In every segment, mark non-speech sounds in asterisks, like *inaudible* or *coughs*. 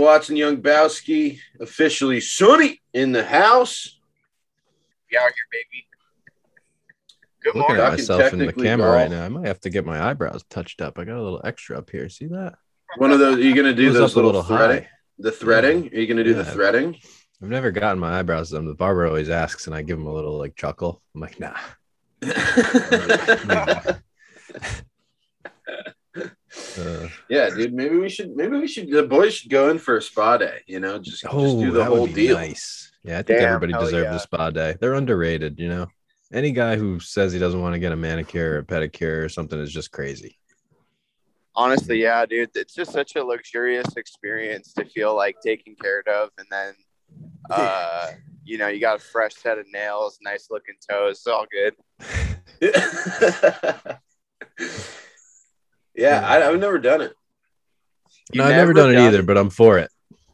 Watson, Young Bowski, officially Sonny in the house. We out here, baby. Good Looking morning. at I can myself in the technically camera right now. I might have to get my eyebrows touched up. I got a little extra up here. See that? One of those. Are you gonna do Goes those little, little threading? high. The threading? Are you gonna do the threading? I've never gotten my eyebrows done. The barber always asks, and I give him a little like chuckle. I'm like, nah. *laughs* *laughs* Uh, yeah, dude. Maybe we should. Maybe we should. The boys should go in for a spa day. You know, just, just oh, do the whole deal. nice. Yeah, I think Damn, everybody deserves yeah. a spa day. They're underrated, you know. Any guy who says he doesn't want to get a manicure or a pedicure or something is just crazy. Honestly, yeah, dude. It's just such a luxurious experience to feel like taken care of, and then, *laughs* uh, you know, you got a fresh set of nails, nice looking toes. It's all good. *laughs* yeah, I, I've never done it. You no, I've never done it either, it? but I'm for it.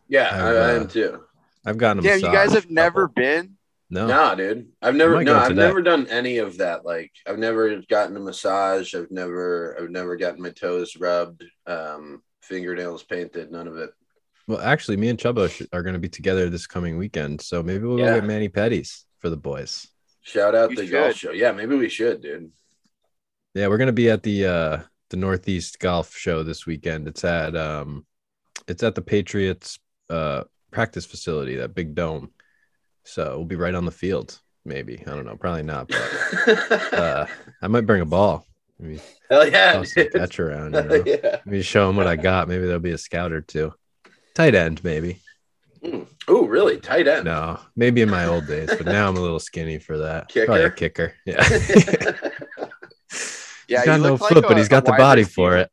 Yeah, I've, I, I uh, am too. I've gotten a Damn, you guys have never been. No, Nah, dude. I've never no, I've today. never done any of that. Like I've never gotten a massage. I've never I've never gotten my toes rubbed, um, fingernails painted, none of it. Well, actually, me and Chubba sh- are going to be together this coming weekend, so maybe we'll Yeah. go get Manny Petties for the boys. Shout out You the golf show. Yeah, maybe we should, dude. Yeah, we're going to be at the uh the Northeast Golf Show this weekend. It's at um it's at the Patriots uh practice facility, that big dome. So we'll be right on the field. Maybe I don't know, probably not, but *laughs* uh, I might bring a ball. Maybe Hell yeah. catch around. You know? yeah. Maybe show them what I got. Maybe there'll be a scout or two. Tight end, maybe. Oh, really? Tight end. No, maybe in my old days, but now I'm a little skinny for that. Kicker? Probably a kicker. Yeah. *laughs* *laughs* Yeah, he's got no look like foot, but a- he's a got the body receiver. for it.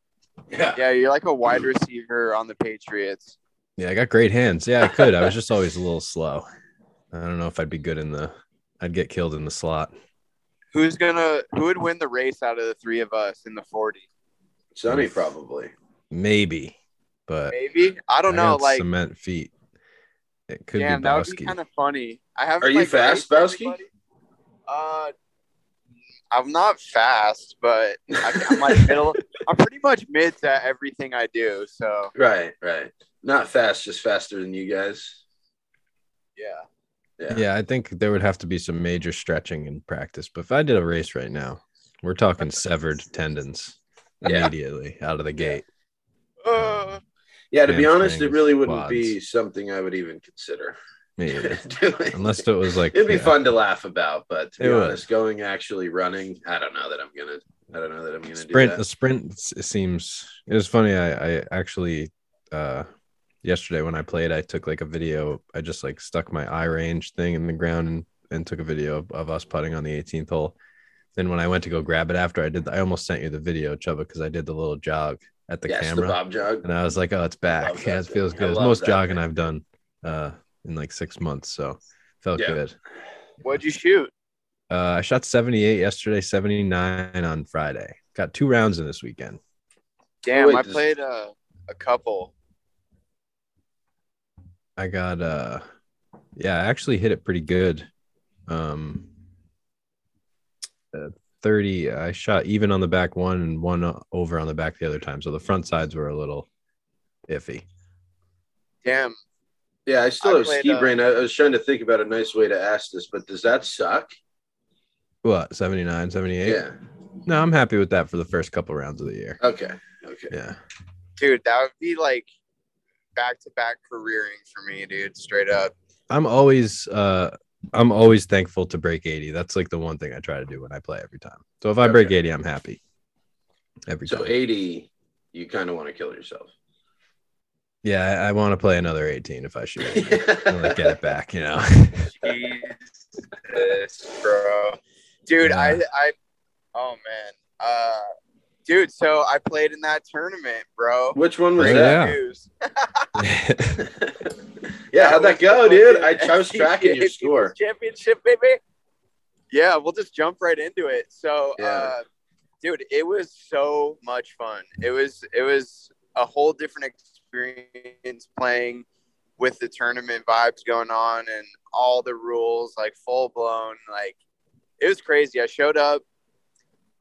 yeah. Yeah, you're like a wide receiver on the Patriots. Yeah, I got great hands. Yeah, I could. I was just always a little slow. I don't know if I'd be good in the. I'd get killed in the slot. Who's gonna? Who would win the race out of the three of us in the forty? Sonny probably. Maybe, but Maybe I don't know. Like, cement feet. It could damn, be that would be kind of funny. I haven't. Are you fast, raced Bowski? Uh, I'm not fast, but I, I'm like middle. *laughs* I'm pretty much mid to everything I do. So Right, right. Not fast, just faster than you guys. yeah. Yeah. Yeah, I think there would have to be some major stretching in practice. But if I did a race right now, we're talking severed tendons Yeah. immediately out of the gate. Uh, Yeah, to be honest, it really wouldn't quads. be something I would even consider Maybe. *laughs* Unless it was like It'd be yeah. fun to laugh about, but to be It would. honest, going actually running, I don't know that I'm gonna. I don't know that I'm gonna sprint do the sprint seems it was funny I, I actually uh yesterday when i played i took like a video i just like stuck my eye range thing in the ground and, and took a video of, of us putting on the 18th hole then when i went to go grab it after i did i almost sent you the video chubba because i did the little jog at the yes, camera the bob jog. and i was like oh it's back *laughs* yeah it feels thing. Good it's most jogging thing. i've done uh in like six months so felt Yeah. good what'd you shoot? uh i shot 78 yesterday 79 on friday got two rounds in this weekend Damn, wait, I does- played uh, a couple. I got uh yeah, I actually hit it pretty good. Um uh, 30 I shot even on the back one and one over on the back the other time. So the front sides were a little iffy. Damn. Yeah, I still I have ski uh, brain. I, I was trying to think about a nice way to ask this, but does that suck? What, 79, 78? Yeah. No, I'm happy with that for the first couple rounds of the year. Okay. Okay. Yeah. Dude, that would be like back to back careering for me, dude. Straight up. I'm always uh I'm always thankful to break 80. That's like the one thing I try to do when I play every time. So if I break Okay. 80, I'm happy. Every So time. 80, you kind of want to kill yourself. Yeah, I, I want to play another 18 if I should *laughs* 80. Like get it back, you know. Jesus, bro. Dude, I, Yeah. I, oh man, uh, dude. So I played in that tournament, bro. Which one was Great, that? Yeah. *laughs* Yeah, how'd that go, dude? I, fucking I was tracking your score. championship, baby. Yeah, we'll just jump right into it. So, Yeah. uh, dude, it was so much fun. It was it was a whole different experience playing with the tournament vibes going on and all the rules like full blown like it was crazy. I showed up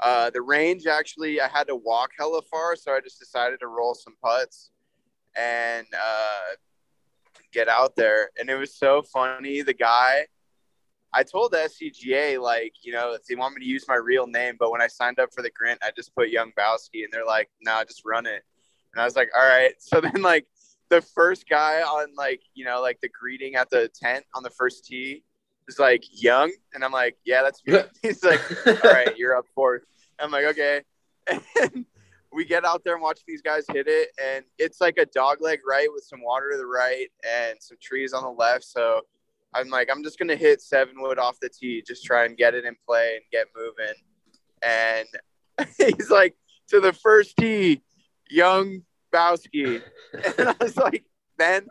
Uh, the range actually, I had to walk hella far, so I just decided to roll some putts and uh, get out there. And it was so funny. The guy, I told the SCGA, like, you know, if they want me to use my real name, but when I signed up for the grant, I just put Young Bowski, and they're like, no, nah, just run it. And I was like, all right. *laughs* So then, like, the first guy on, like, you know, like the greeting at the tent on the first tee is like, Young. And I'm like, yeah, that's me. *laughs* *laughs* He's like, all right, you're up fourth. I'm like, okay. And we get out there and watch these guys hit it. And it's like a dog leg right with some water to the right and some trees on the left. So I'm like, I'm just going to hit seven wood off the tee, just try and get it in play and get moving. And he's like, to the first tee, young Bowski. *laughs* And I was like, then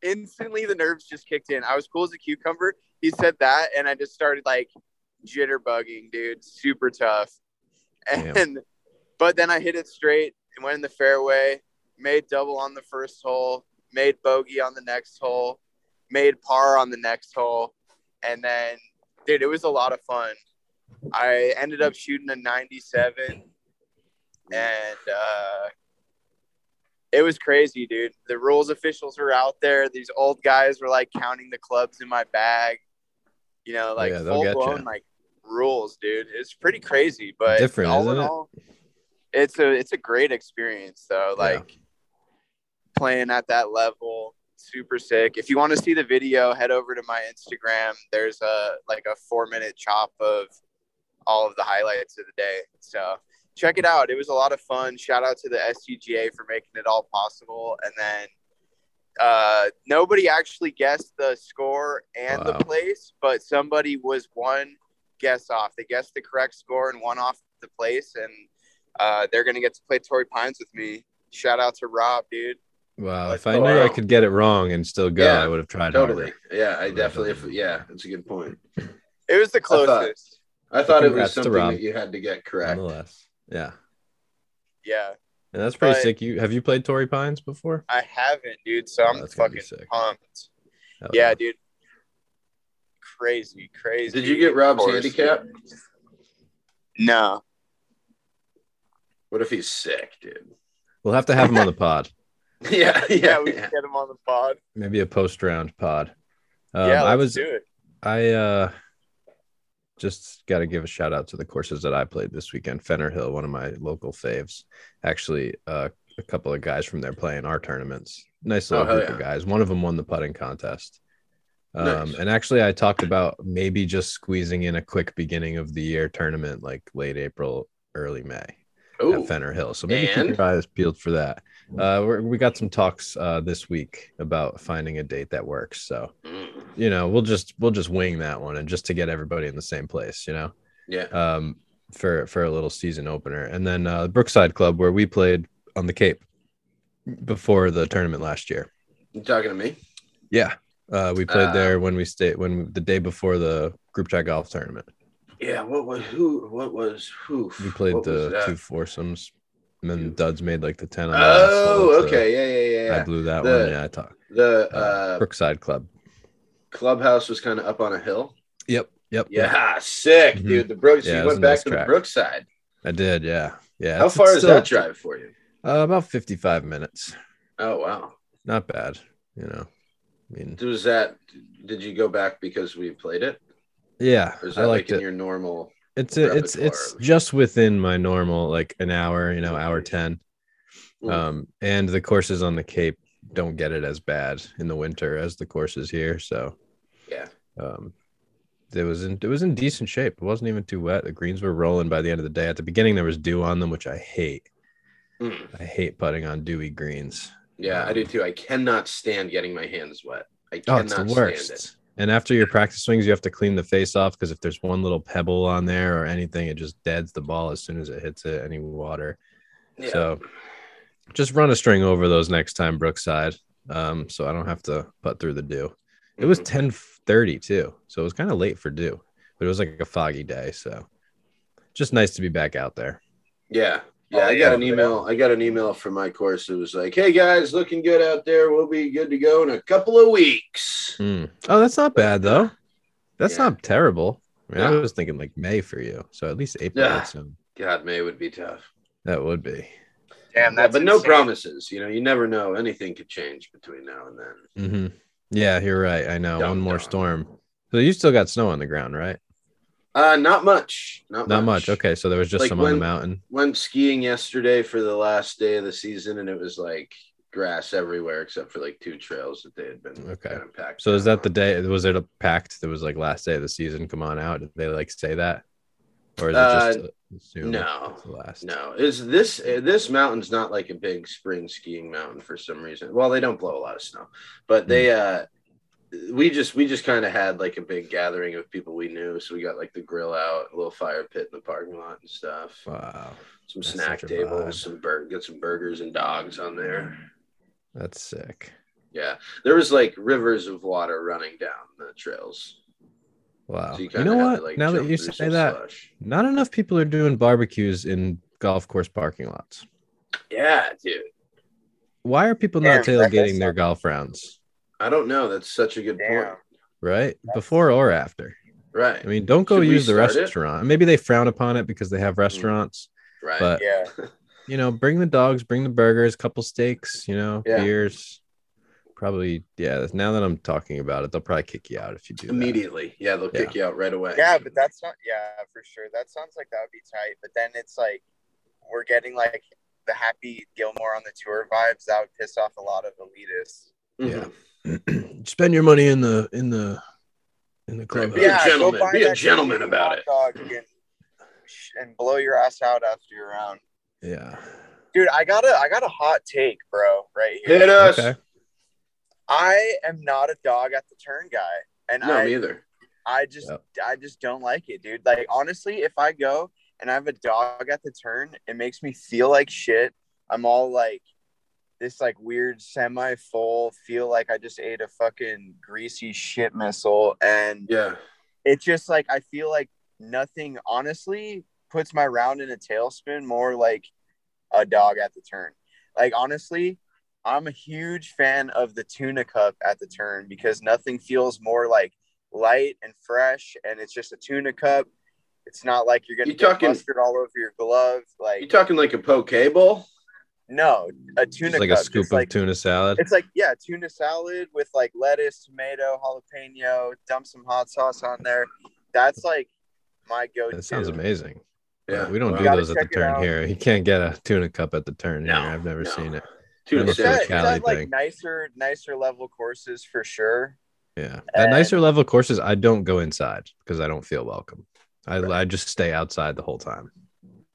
instantly the nerves just kicked in. I was cool as a cucumber. He said that, and I just started like jitterbugging, dude. Super tough. And Damn. but then I hit it straight and went in the fairway, made double on the first hole, made bogey on the next hole, made par on the next hole, and then dude, it was a lot of fun. I ended up shooting a 97 and uh it was crazy, dude. The rules officials were out there. These old guys were like counting the clubs in my bag. You know, like yeah, full blown like rules, dude. It's pretty crazy, but different, all in all, it's a it's a great experience though. Like yeah. playing at that level, super sick. If you want to see the video, head over to my Instagram. There's a like a four minute chop of all of the highlights of the day. So check it out. It was a lot of fun. Shout out to the SCGA for making it all possible. And then uh, nobody actually guessed the score and wow. the place, but somebody was one guess off. They guessed the correct score and one off the place, and uh, they're gonna get to play Torrey Pines with me. Shout out to Rob, dude. Wow, if I knew I could get it wrong and still go, yeah, I would have tried. Totally. Harder. Yeah, I definitely. If, yeah, that's a good point. It was the closest. I thought, I thought it was something that you had to get correct. Nonetheless, yeah. Yeah. And that's pretty but sick. You have you played Torrey Pines before? I haven't, dude. So I'm oh, fucking pumped. Hell yeah, yeah, dude crazy, crazy. Did you get Rob's handicap? No. What if he's sick, dude? We'll have to have him on the pod. *laughs* yeah, *laughs* yeah, yeah, we can get him on the pod. Maybe a post round pod. Um, yeah, I was. Do it. I uh, just got to give a shout out to the courses that I played this weekend. Fenner Hill, one of my local faves. Actually, uh, a couple of guys from there playing our tournaments. Nice little oh, group yeah. of guys. One of them won the putting contest. Um, nice. And actually, I talked about maybe just squeezing in a quick beginning of the year tournament, like late April, early May Ooh. at Fenner Hill. So maybe and? keep your eyes peeled for that. Uh, we got some talks uh, this week about finding a date that works. So, mm. You know, we'll just we'll just wing that one, and just to get everybody in the same place, you know. Yeah. Um, for for a little season opener, and then uh, Brookside Club where we played on the Cape before the tournament last year. You talking to me? Yeah. Uh, we played uh, there when we stayed when the day before the group chat golf tournament. Yeah, what was who? What was who? We played what the two foursomes, and then Duds made like the ten. oh, okay, yeah, yeah, yeah. I blew that the, one. Yeah, I talked. The uh, uh, Brookside Club clubhouse was kind of up on a hill. Yep, yep. Yeah, sick, mm-hmm. dude. The Brooks. Yeah, you went back nice to track. the Brookside. I did. Yeah, yeah. How far is that drive for you? Uh, about fifty-five minutes. Oh wow, not bad. You know. I mean, was that? Did you go back because we played it? Yeah, or is that I like in it. your normal? It's a, it's it's just within my normal like an hour, you know, hour ten. Mm. Um, and the courses on the Cape don't get it as bad in the winter as the courses here. So yeah, um, it was in it was in decent shape. It wasn't even too wet. The greens were rolling by the end of the day. At the beginning, there was dew on them, which I hate. Mm. I hate putting on dewy greens. Yeah, I do too. I cannot stand getting my hands wet. I cannot oh, it's the worst. stand it. And after your practice swings, you have to clean the face off because if there's one little pebble on there or anything, it just deads the ball as soon as it hits it, any water. Yeah. So just run a string over those next time, Brookside. Um, so I don't have to putt through the dew. It mm-hmm. was 10 30 too. So it was kind of late for dew, but it was like a foggy day. So just nice to be back out there. Yeah. Yeah, I got an email. I got an email from my course. It was like, "Hey guys, looking good out there. We'll be good to go in a couple of weeks." Mm. Oh, that's not bad though. That's yeah. not terrible. I, mean, I, was thinking like May for you, so at least April. Yeah. God, May would be tough. That would be. Damn, Yeah, that's but no promises. You know, you never know. Anything could change between now and then. hmm Yeah, you're right. I know. One more storm. So you still got snow on the ground, right? Uh, not much. Not, Not much. Okay, so there was just Like some on the mountain. Went skiing yesterday for the last day of the season, and it was like grass everywhere except for like two trails that they had been Okay. kind of packed. So is that the day? Was it a packed? That was like last day of the season. Come on out. Did they like say that, or is it just Uh, assume no. No, is this uh, this mountain's not like a big spring skiing mountain for some reason. Well, they don't blow a lot of snow, but they uh we just we just kind of had like a big gathering of people we knew. So we got like the grill out, a little fire pit in the parking lot and stuff. Wow, Some That's snack tables, some bur- get some burgers and dogs on there. that's sick. Yeah, there was like rivers of water running down the trails. Wow. So you, kinda know what? to, like, now that you say that, slush. not enough people are doing barbecues in golf course parking lots. yeah, dude. Why are people Damn, not that tailgating their golf rounds? I don't know. That's such a good Damn. point. Right before or after. Right. I mean, don't go Should use the start it? restaurant. Maybe they frown upon it because they have mm. restaurants. right. But Yeah. *laughs* you know, bring the dogs, bring the burgers, couple steaks, you know, Yeah. beers. Probably, yeah. Now that I'm talking about it, they'll probably kick you out if you do that. Immediately. Yeah, they'll kick you out right away. Yeah, but that's not. Yeah, for sure. That sounds like that would be tight. But then it's like we're getting like the Happy Gilmore on the tour vibes. That would piss off a lot of elitists. Mhm. Yeah. *clears throat* Spend your money in the in the in the club. Be a gentleman. Be a gentleman about it. And, and blow your ass out after your round, Yeah. dude. I got a I got a hot take, bro. Right here. Hit us. Okay. I am not a dog at the turn guy, and No, I me either. I just Yep. I just don't like it, dude. Like honestly, if I go and I have a dog at the turn, it makes me feel like shit. I'm all like this like weird semi full, feel like I just ate a fucking greasy shit missile and Yeah. it's just like I feel like nothing honestly puts my round in a tailspin more like a dog at the turn. Like honestly, I'm a huge fan of the tuna cup at the turn because nothing feels more like light and fresh and it's just a tuna cup. It's not like you're gonna You get talking- mustard all over your glove. Like you Like talking like a poke bowl? no, a tuna Just like cup. a scoop just of like, tuna salad. it's like yeah, tuna salad with like lettuce, tomato, jalapeno, dump some hot sauce on there. That's like my go-to. That sounds amazing. Yeah. We don't Wow. do those at the turn here. You can't get a tuna cup at the turn No, here. I've never no. seen it. Tuna Unless It's it's at, a it's sandwich. Cali at like thing. nicer, nicer level courses for sure. Yeah. At nicer level courses, I don't go inside because I don't feel welcome. I, Right. I just stay outside the whole time.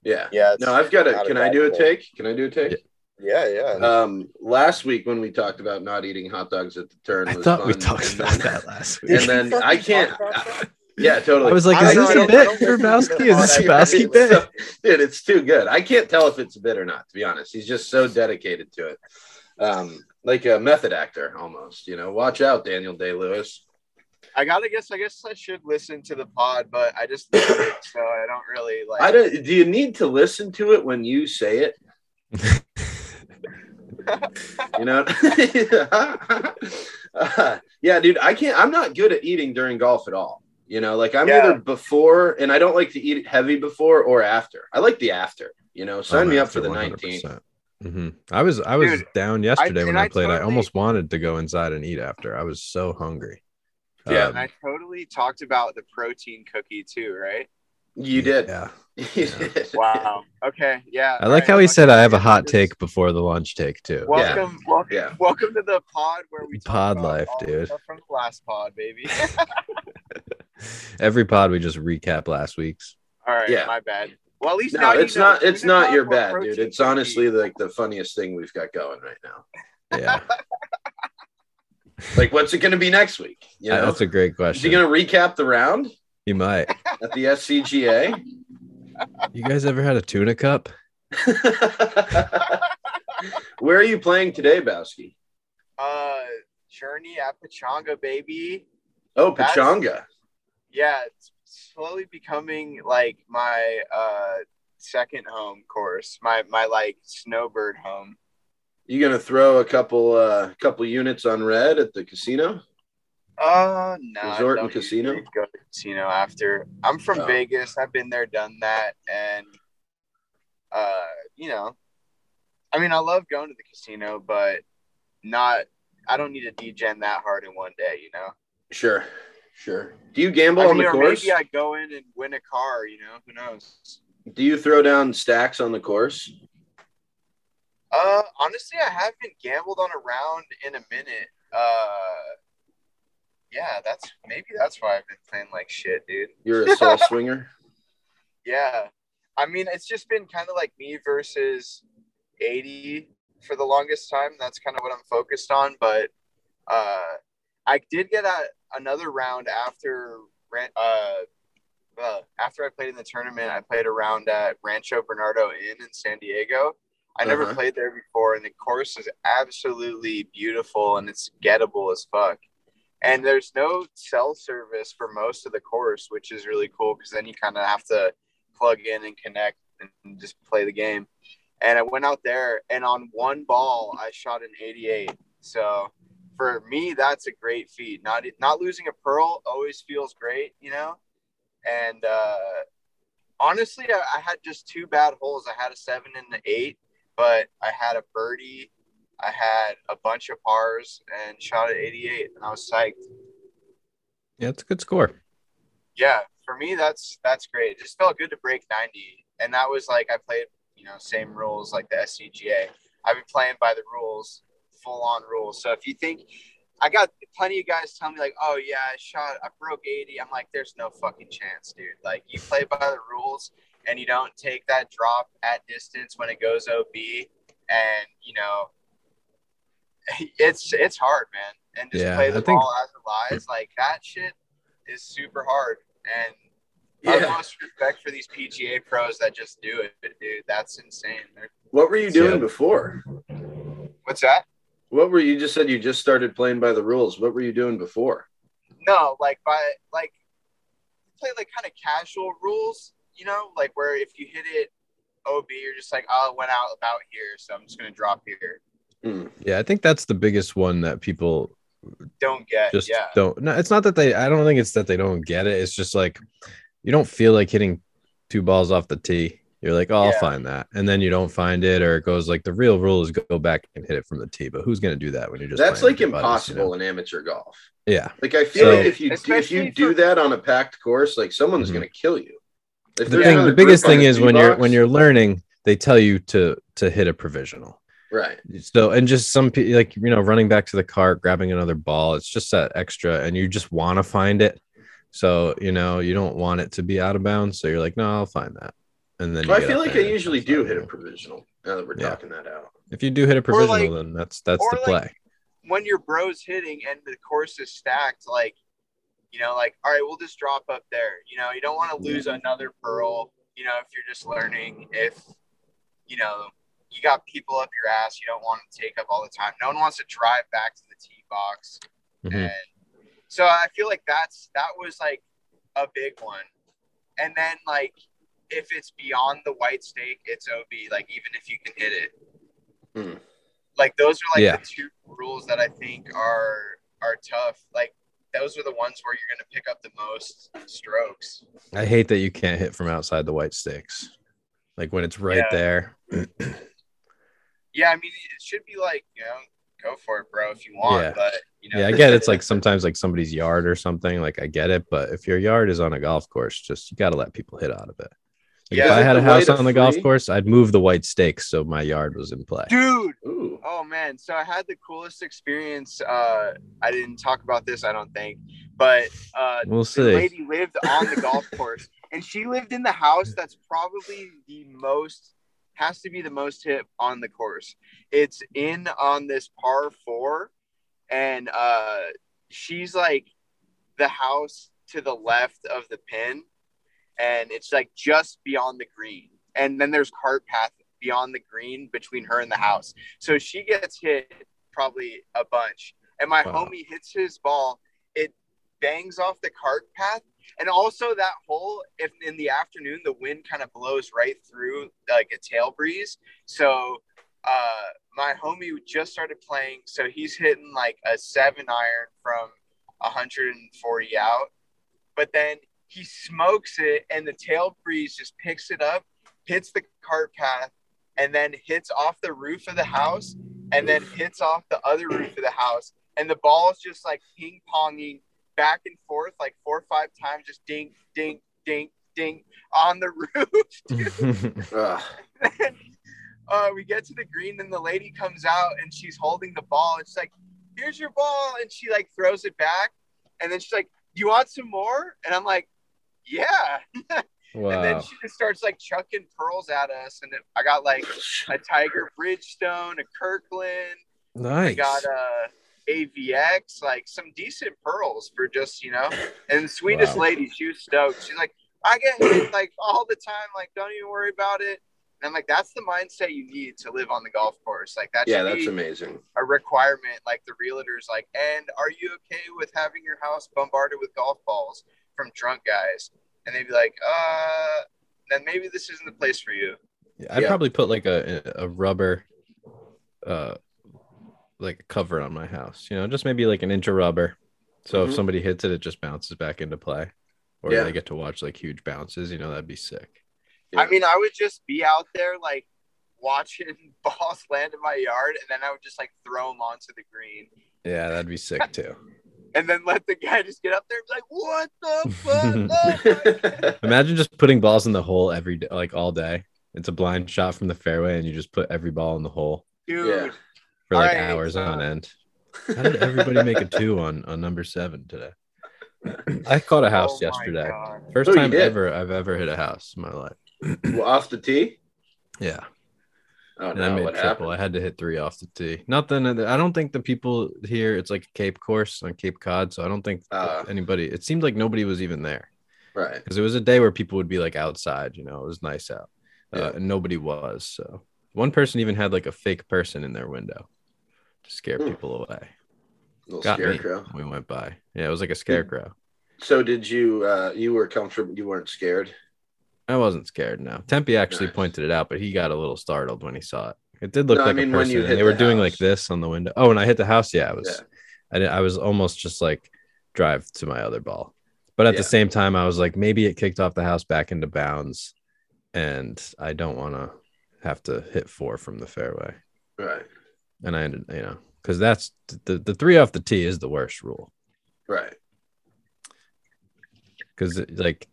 Yeah. Yeah. No, I've got a. Can I do a take? Can I do a take? Yeah, yeah. Um, last week when we talked about not eating hot dogs at the turn, I was thought we talked and about then- that last week. And then I can't. about that? Yeah, totally. I was like, is this a *laughs* bit, don't- I don't listen to Grabowski? Is this pod. Grabowski I- bit? Dude, it's too good. I can't tell if it's a bit or not, to be honest. He's just so dedicated to it. Um, like a method actor almost, you know. Watch out, Daniel Day Lewis. I gotta guess. I guess I should listen to the pod, but I just it, *coughs* so I don't really like. I don't do you need to listen to it when you say it? *laughs* You know? *laughs* Uh, yeah, dude, I can't I'm not good at eating during golf at all. You know, like I'm Yeah. either before and I don't like to eat heavy before or after. I like the after, you know. Sign I'm me up for the 100%. 19th. Mhm. I was I was Dude, down yesterday when I, I played. I totally- almost wanted to go inside and eat after. I was so hungry. Yeah. Um, And I totally talked about the protein cookie too, right? You did. Yeah. *laughs* You did. Wow. Okay. Yeah. I like All how he said I have a hot take before the lunch take too. Welcome, welcome, Yeah. welcome to the pod where we talk Pod about life, all dude. stuff From the last pod, baby. *laughs* *laughs* *laughs* Every pod we just recap last week's. all right. Yeah. My bad. Well, at least No, now you it's know not it's not your or bad, dude. It's cookie. honestly like the funniest thing we've got going right now. Yeah, *laughs* Like what's it gonna be next week? You know? that's a great question. Is he gonna recap the round He might. at the SCGA? You guys ever had a tuna cup? *laughs* Where are you playing today, Bowski? Uh, Journey at Pechanga, baby. Oh, That's- Pechanga. Yeah, it's slowly becoming like my uh second home course. My my like snowbird home. You gonna throw a couple uh couple units on red at the casino? Uh no. Resort and casino? Go to casino after. I'm from Oh. Vegas. I've been there, done that, and uh, you know, I mean, I love going to the casino, but not. I don't need to degen that hard in one day. You know. Sure, sure. Do you gamble I on mean, the course? maybe I go in and win a car. You know, who knows? Do you throw down stacks on the course? Uh, honestly, I haven't gambled on a round in a minute. Uh, yeah, that's maybe that's why I've been playing like shit, dude. You're a *laughs* soul swinger. Yeah, I mean, it's just been kind of like me versus eighty for the longest time. That's kind of what I'm focused on. But uh, I did get a, another round after uh, uh, after I played in the tournament. I played a round at Rancho Bernardo Inn in San Diego. I never Uh-huh. played there before, and the course is absolutely beautiful and it's gettable as fuck. And there's no cell service for most of the course, which is really cool because then you kind of have to plug in and connect and just play the game. And I went out there, and on one ball, I shot an 88. So for me, that's a great feat. Not not losing a pearl always feels great, you know. And uh, honestly, I, I had just two bad holes. I had a seven and an eight, but I had a birdie. I had a bunch of pars and shot at 88, and I was psyched. Yeah, it's a good score. Yeah, for me, that's that's great. It just felt good to break 90, and that was like I played, you know, same rules like the SCGA. I've been playing by the rules, full on rules. So if you think I got plenty of guys tell me like, oh yeah, I shot, I broke 80. I'm like, there's no fucking chance, dude. Like you play by the rules and you don't take that drop at distance when it goes OB, and you know, *laughs* it's it's hard, man. And just Yeah, play I the think- ball as it lies. Like that shit is super hard. And yeah. Yeah. utmost respect for these PGA pros that just do it, dude. That's insane. They're- What were you doing Yeah. before? What's that? What were you just said you just started playing by the rules? What were you doing before? No, like by like play like kind of casual rules, you know, like where if you hit it OB, you're just like, oh, it went out about here, so I'm just gonna drop here. Hmm. Yeah, I think that's the biggest one that people Don't get just yeah. don't. No, it's not that they. I don't think it's that they don't get it. It's just like you don't feel like hitting two balls off the tee. You're like, oh, I'll Yeah. find that, and then you don't find it, or it goes like the real rule is go back and hit it from the tee. But who's gonna do that when you're just That's like with your buddies, impossible you know? in amateur golf. Yeah, Like I feel So- like if you if Especially you do that on a packed course, like someone's Mhm. gonna kill you. If the thing, the biggest thing is tee when you're when you're learning, they tell you to to hit a provisional. right. So and just some people like you know running back to the cart, grabbing another ball. It's just that extra, and you just want to find it. So you know you don't want it to be out of bounds. So you're like, no, I'll find that. And then you Well, I feel like I usually do hit a provisional. Now that we're Yeah. talking that out. If you do hit a provisional, like- then that's that's or the like- play. when your bro's hitting and the course is stacked, like, you know, like, all right, we'll just drop up there. You know, you don't want to lose another pearl, you know, if you're just learning. If, you know, you got people up your ass, you don't want to take up all the time. No one wants to drive back to the tee box. Mhm. And so I feel like that's, that was like a big one. And then, like, if it's beyond the white stake, it's OB, like, even if you can hit it Hmm. like those are like Yeah. the two rules that I think are are tough. Like those are the ones where you're gonna pick up the most strokes. I hate that you can't hit from outside the white sticks, Like when it's right Yeah. there. *clears throat* Yeah, I mean it should be like you know go for it, bro, if you want. Yeah. But you know, Yeah, I get it's like sometimes like somebody's yard or something. Like I get it, but if your yard is on a golf course, just you got to let people hit out of it. Like if I had a house on the of golf free? course, I'd move the white stakes so my yard was in play. dude. Ooh. Oh man, so I had the coolest experience. Uh, I didn't talk about this, I don't think, but uh, We'll the see. lady lived on the golf *laughs* course, and she lived in the house that's probably the most has to be the most hit on the course. It's in on this par four, and uh, she's like the house to the left of the pin, and it's like just beyond the green, and then there's cart path beyond the green between her and the house. So she gets hit probably a bunch, and my Wow. homie hits his ball. It bangs off the cart path and also that hole if in the afternoon the wind kind of blows right through like a tail breeze so uh my homie just started playing so he's hitting like a seven iron from 140 out but then he smokes it and the tail breeze just picks it up hits the cart path and then hits off the roof of the house and then hits off the other roof of the house. And the ball is just like ping ponging back and forth like four or five times, just ding, ding, ding, ding on the *laughs* roof. *laughs* Ugh. *laughs* uh, we get to the green and the lady comes out and she's holding the ball and she's like, here's your ball. And she like throws it back. And then she's like, you want some more? And I'm like, yeah. wow. *laughs* And then she just starts like chucking pearls at us. And I got like a Tiger Bridgestone, a Kirkland. nice. I got uh, a AVX, like some decent pearls for just, you know. And the sweetest Wow. lady, she was stoked. She's like, I get hit like all the time. Like, don't even worry about it. And I'm like, that's the mindset you need to live on the golf course. Like that Yeah, that's amazing. a requirement. Like the realtors, like, and are you okay with having your house bombarded with golf balls from drunk guys? And they'd be like, uh, then maybe this isn't the place for you. Yeah, I'd Yeah. probably put like a a rubber, uh, like a cover on my house. You know, just maybe like an inch of rubber. So Mhm. if somebody hits it, it just bounces back into play, or Yeah. they get to watch like huge bounces. You know, that'd be sick. Yeah. I mean, I would just be out there like watching *laughs* balls land in my yard, and then I would just like throw them onto the green, Yeah, that'd be sick too. And then let the guy just get up there and be like, "What the *laughs* fuck?" Imagine just putting balls in the hole every day, like all day. It's a blind shot from the fairway, and you just put every ball in the hole dude. Yeah. for like Alright, hours so- on uh, end. How did everybody make a two on on number seven today? I caught a house Oh yesterday. God. First Oh, time ever I've ever hit a house in my life. Well, off the tee. Yeah. Oh and I made triple. happened? I had to hit three off the tee. Nothing. I don't think the people here. It's like a Cape course on Cape Cod, so I don't think Ah. anybody. It seemed like nobody was even there Right. because it was a day where people would be like outside. You know, it was nice out, Yeah. uh, and nobody was. So one person even had like a fake person in their window to scare Hmm. people away. Little Got me. scarecrow. We went by. Yeah, it was like a scarecrow. So did you? uh You were comfortable. You weren't scared. I wasn't scared. No, Tempe actually Nice. pointed it out, but he got a little startled when he saw it. It did look No, I like mean, a person. and they were the doing like this on the window. Oh, and I hit the house, yeah, I was. Yeah. I, I was almost just like drive to my other ball, but at Yeah. the same time, I was like, maybe it kicked off the house back into bounds, and I don't want to have to hit four from the fairway. Right. And I ended, you know, because that's the the three off the tee is the worst rule. Right. because like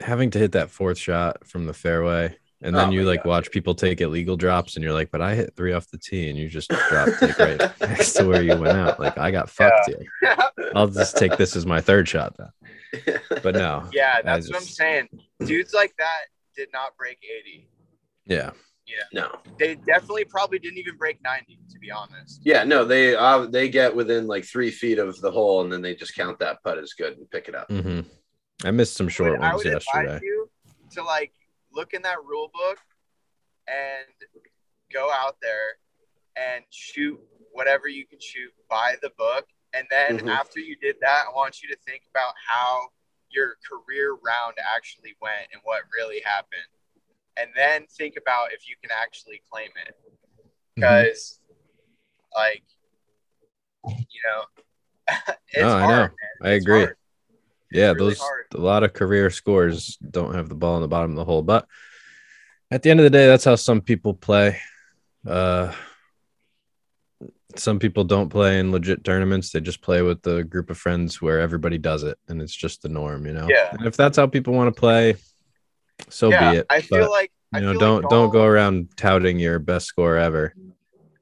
having to hit that fourth shot from the fairway and then Oh you like God. watch people take illegal drops and you're like but i hit three off the tee and you just dropped like right *laughs* next to where you went out like i got fucked here *laughs* i'll just take this as my third shot then *laughs* but no yeah, I that's what I'm saying. Dudes like that did not break 80. yeah yeah no. They definitely probably didn't even break 90, to be honest. Yeah. No. They uh, they get within like three feet of the hole, and then they just count that putt as good and pick it up. hmm i missed some short But I ones would yesterday advise you to like look in that rule book and go out there and shoot whatever you can shoot by the book. And then Mhm. after you did that, I want you to think about how your career round actually went and what really happened. And then think about if you can actually claim it. Because, like, you know, *laughs* it's No, I hard. know. man. i It's agree hard. Yeah really those hard. a lot of career scores don't have the ball in the bottom of the hole but at the end of the day that's how some people play uh some people don't play in legit tournaments they just play with the group of friends where everybody does it and it's just the norm you know Yeah. and if that's how people want to play so yeah, be it I feel but like you know don't like don't go around touting your best score ever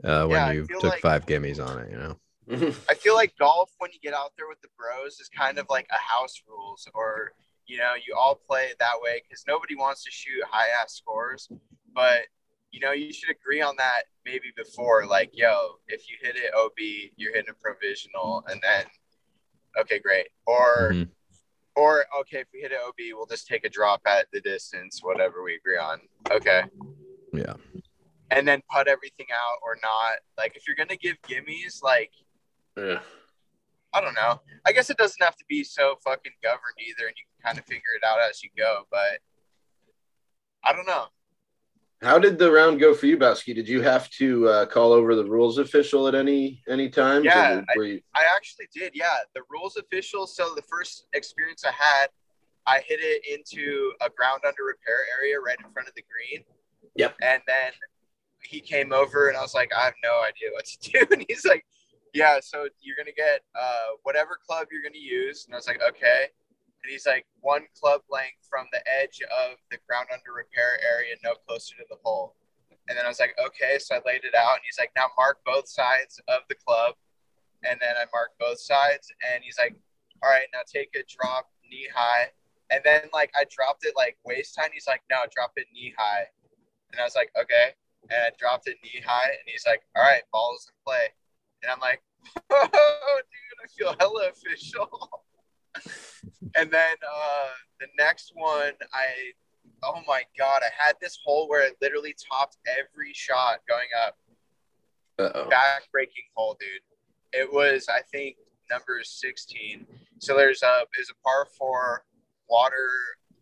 uh when Yeah, you took like- five gimmies on it you know I feel like golf when you get out there with the bros is kind of like a house rules or you know you all play it that way because nobody wants to shoot high ass scores. But you know you should agree on that maybe before like yo if you hit it ob you're hitting a provisional and then okay great. Or Mhm. or okay if we hit it ob we'll just take a drop at the distance whatever we agree on. Okay. Yeah. And then put everything out or not. Like if you're gonna give gimmies like yeah. I don't know. I guess it doesn't have to be so fucking governed either, and you can kind of figure it out as you go. But I don't know. How did the round go for you, Bowski? Did you have to uh, call over the rules official at any any time? Yeah, Were you, I actually did. Yeah, the rules official. So the first experience I had, I hit it into a ground under repair area right in front of the green. Yep. And then he came over and I was like, I have no idea what to *laughs* do. And he's like, Yeah, so you're gonna get uh, whatever club you're gonna use. And I was like, Okay. And he's like, one club length from the edge of the ground under repair area, no closer to the hole. And then I was like, okay. So I laid it out, and he's like, now mark both sides of the club. And then I marked both sides, and he's like, all right, now take a drop knee high. And then like I dropped it like waist high, and he's like, no, drop it knee high. And I was like, okay. And I dropped it knee high, and he's like, all right, balls in play. And I'm like, *laughs* oh, dude, I feel hella official. *laughs* and then uh, the next one, I oh my god, I had this hole where it literally topped every shot going up. Uh-oh. Back breaking hole, dude. It was, I think, number 16. So there's a there's a par four water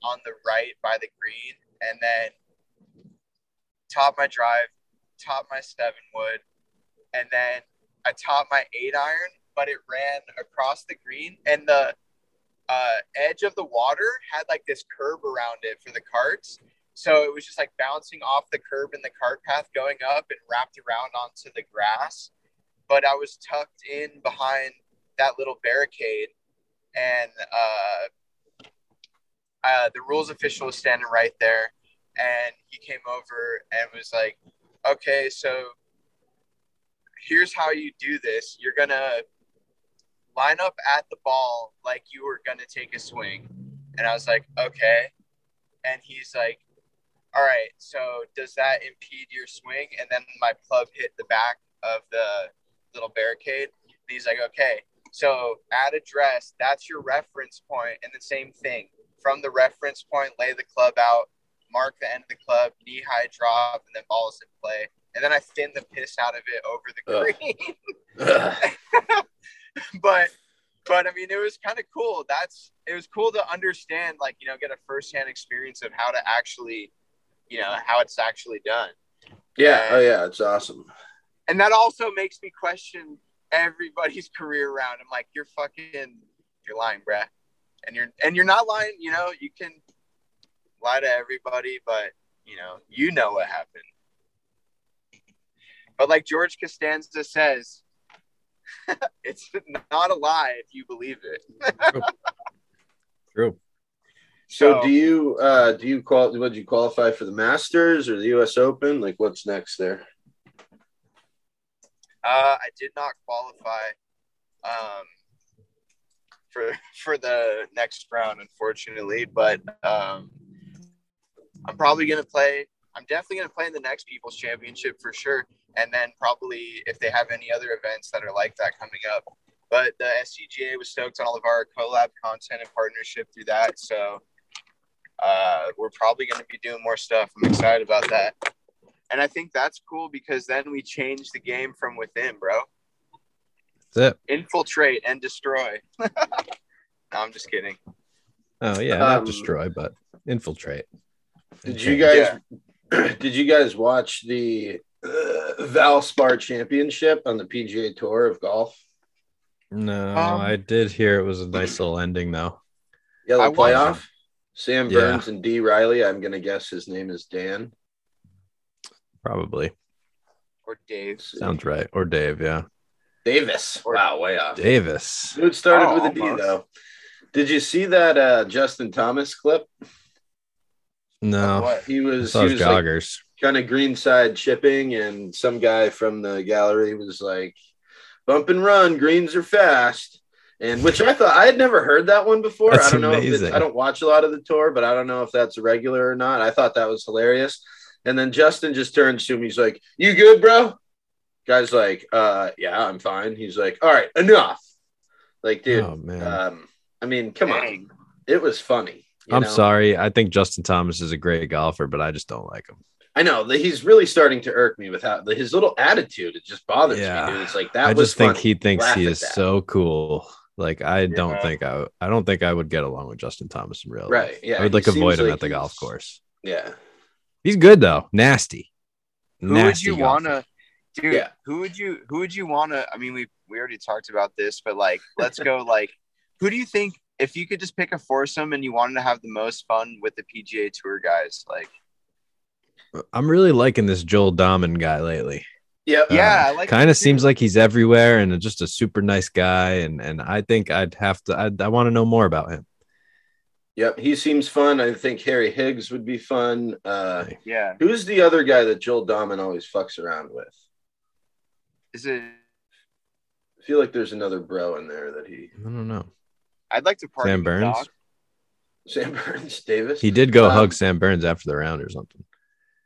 on the right by the green, and then top my drive, top my seven wood, and then I top my eight iron, but it ran across the green, and the uh, edge of the water had like this curb around it for the carts. So it was just like bouncing off the curb in the cart path going up and wrapped around onto the grass. But I was tucked in behind that little barricade, and uh, uh, the rules official was standing right there. And he came over and was like, okay, so here's how you do this. You're going to line up at the ball like you were going to take a swing. And I was like, okay. And he's like, all right, so does that impede your swing? And then my club hit the back of the little barricade. And he's like, okay, so at address, that's your reference point, and the same thing. From the reference point, lay the club out, mark the end of the club, knee high drop, and then balls in play. And then I thin the piss out of it over the green. *laughs* but but I mean, it was kind of cool. That's it was cool to understand, like you know, get a firsthand experience of how to actually, you know, how it's actually done. Yeah. Oh, and, oh yeah, it's awesome. And that also makes me question everybody's *laughs* career around. I'm like, you're fucking, you're lying, bruh. And you're and you're not lying. You know, you can lie to everybody, but you know, you know what happened. But like George Costanza says, *laughs* it's not a lie if you believe it. True. So, so, do you uh do you qual would you qualify for the Masters or the US Open? Like what's next there? Uh I did not qualify um for for the next round unfortunately, but um I'm probably going to play I'm definitely going to play in the next People's Championship for sure and then probably if they have any other events that are like that coming up. But the SCGA was stoked on all of our collab content and partnership through that. So uh, we're probably going to be doing more stuff. I'm excited about that. And I think that's cool because then we change the game from within, bro. That's it. Infiltrate and destroy. *laughs* no, I'm just kidding. Oh yeah, not um, destroy, but infiltrate. Did you guys? Yeah. *clears throat* Did you guys watch the uh, Valspar Championship on the PGA Tour of golf? No, um, I did hear it was a nice little ending though. Yeah, the playoff. Sam Burns yeah. and D Riley. I'm gonna guess his name is Dan. Probably. Or Dave. Sounds right. Or Dave, yeah. Davis. Or wow, way off. Davis. It started oh, with a D almost. though. Did you see that uh, Justin Thomas clip? No. He was, he was joggers. Like, kind of greenside chipping, and some guy from the gallery was like, "Bump and run, greens are fast." And which I thought I had never heard that one before. That's I don't know amazing. if I don't watch a lot of the tour, but I don't know if that's regular or not. I thought that was hilarious. And then Justin just turns to him. He's like, "You good, bro?" Guy's like, "Uh, yeah, I'm fine." He's like, "All right, enough." Like, dude, oh, um, I mean, come Dang. on, it was funny. I'm know? sorry. I think Justin Thomas is a great golfer, but I just don't like him. I know that he's really starting to irk me with how his little attitude. It just bothers yeah. me, dude. It's like that. I just think he thinks he is so cool. Like I yeah. don't think I, I don't think I would get along with Justin Thomas in real life. Right? Yeah, I would like avoid him like at the golf course. Yeah, he's good though. Nasty. Who Nasty would you want to, dude? Yeah. Who would you? Who would you want to? I mean, we we already talked about this, but like, let's go. *laughs* Like, who do you think? If you could just pick a foursome and you wanted to have the most fun with the PGA Tour guys, like I'm really liking this Joel Dahmen guy lately. Yep. Yeah, I like kind of seems like he's everywhere and just a super nice guy. And and I think I'd have to. I'd, I want to know more about him. Yep. He seems fun. I think Harry Higgs would be fun. Uh, Yeah. who's the other guy that Joel Dahmen always fucks around with? Is it? I feel like there's another bro in there that he I don't know. I'd like to party Sam Burns. Doc. Sam Burns Davis. He did go Um, hug Sam Burns after the round or something.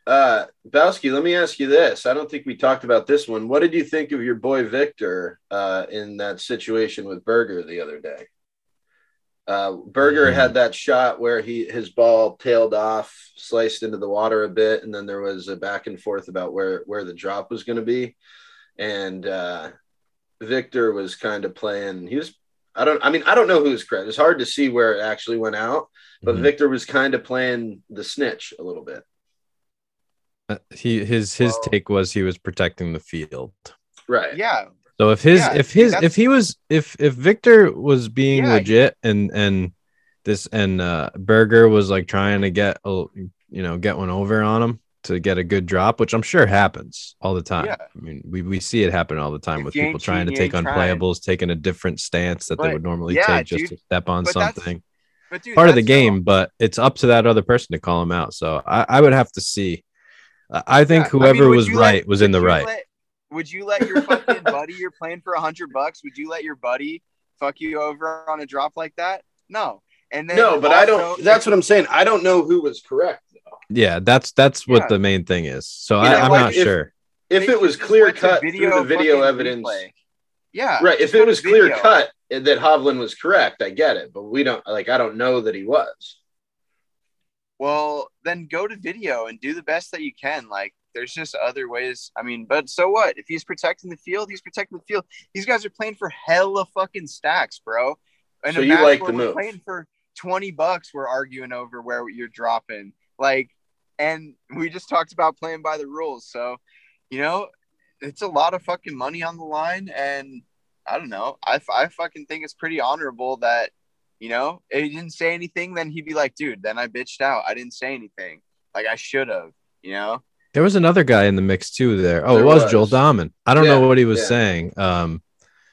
Uh, Bowski, let me ask you this. I don't think we talked about this one. What did you think of your boy Viktor uh, in that situation with Berger the other day? Uh, Berger Mhm. had that shot where he his ball tailed off, sliced into the water a bit, and then there was a back and forth about where where the drop was going to be, and uh, Viktor was kind of playing. He was. I don't. I mean, I don't know who's credit. It's hard to see where it actually went out, but Mhm. Viktor was kind of playing the snitch a little bit. Uh, he his his Well- take was he was protecting the field. Right. Yeah. So if his Yeah, if his if he was if if Viktor was being Yeah, legit and and this and uh Berger was like trying to get a you know get one over on him to get a good drop, which I'm sure happens all the time. Yeah. I mean, we, we see it happen all the time If with people trying to take you ain't trying. taking a different stance that they would normally yeah, take just dude, to step on but something. But dude, Part of the game, so- but it's up to that other person to call him out. So I, I would have to see. I I think Yeah, I mean, whoever was you let- right was in the right. let- would you let your fucking buddy you're playing for a hundred bucks? Would you let your buddy fuck you over on a drop like that? No. And then No, but I don't. That's what I'm saying. I don't know who was correct. Though. Yeah, that's that's what Yeah. the main thing is. So You I, I'm like, not if- sure. If it was clear went to cut through the video evidence, replay. Yeah. right? If it go to was clear video. cut that Hovland was correct, I get it. But we don't. Like, I don't know that he was. Well, then go to video and do the best that you can. Like, there's just other ways. I mean, but so what? If he's protecting the field, he's protecting the field. These guys are playing for hella fucking stacks, bro. And So you like the move. playing for 20 bucks, we're arguing over where you're dropping. Like, and we just talked about playing by the rules. So, you know, it's a lot of fucking money on the line. And I don't know. I, I fucking think it's pretty honorable that you know, if he didn't say anything, then he'd be like, dude, then I bitched out. I didn't say anything. Like I should have, you know? There was another guy in the mix too there. Oh, There it was, was. Joel Dahmen. I don't Yeah, know what he was yeah. saying. Um,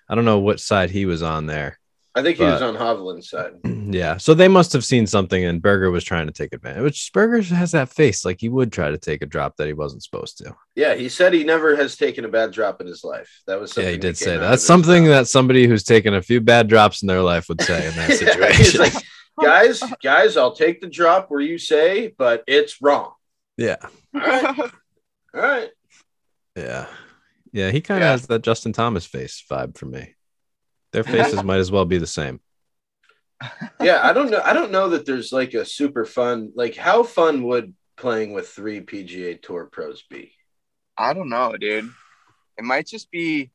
I don't know what side he was on there. I think he was on Hovland's side. *clears throat* yeah. So they must have seen something and Berger was trying to take advantage. Which Berger has that face like he would try to take a drop that he wasn't supposed to. Yeah, he said he never has taken a bad drop in his life. That was something yeah, he did say that. That's something that somebody who's taken a few bad drops in their life would say in *laughs* that He's situation. like, *laughs* guys, guys, I'll take the drop where you say, but it's wrong. yeah. All right, all right. Yeah. Yeah. He kind of Yeah. has that Justin Thomas face vibe for me. Their faces might as well be the same. *laughs* Yeah, I don't know. I don't know that there's like a super fun. Like, how fun would playing with three PGA Tour pros be? I don't know, dude. It might just be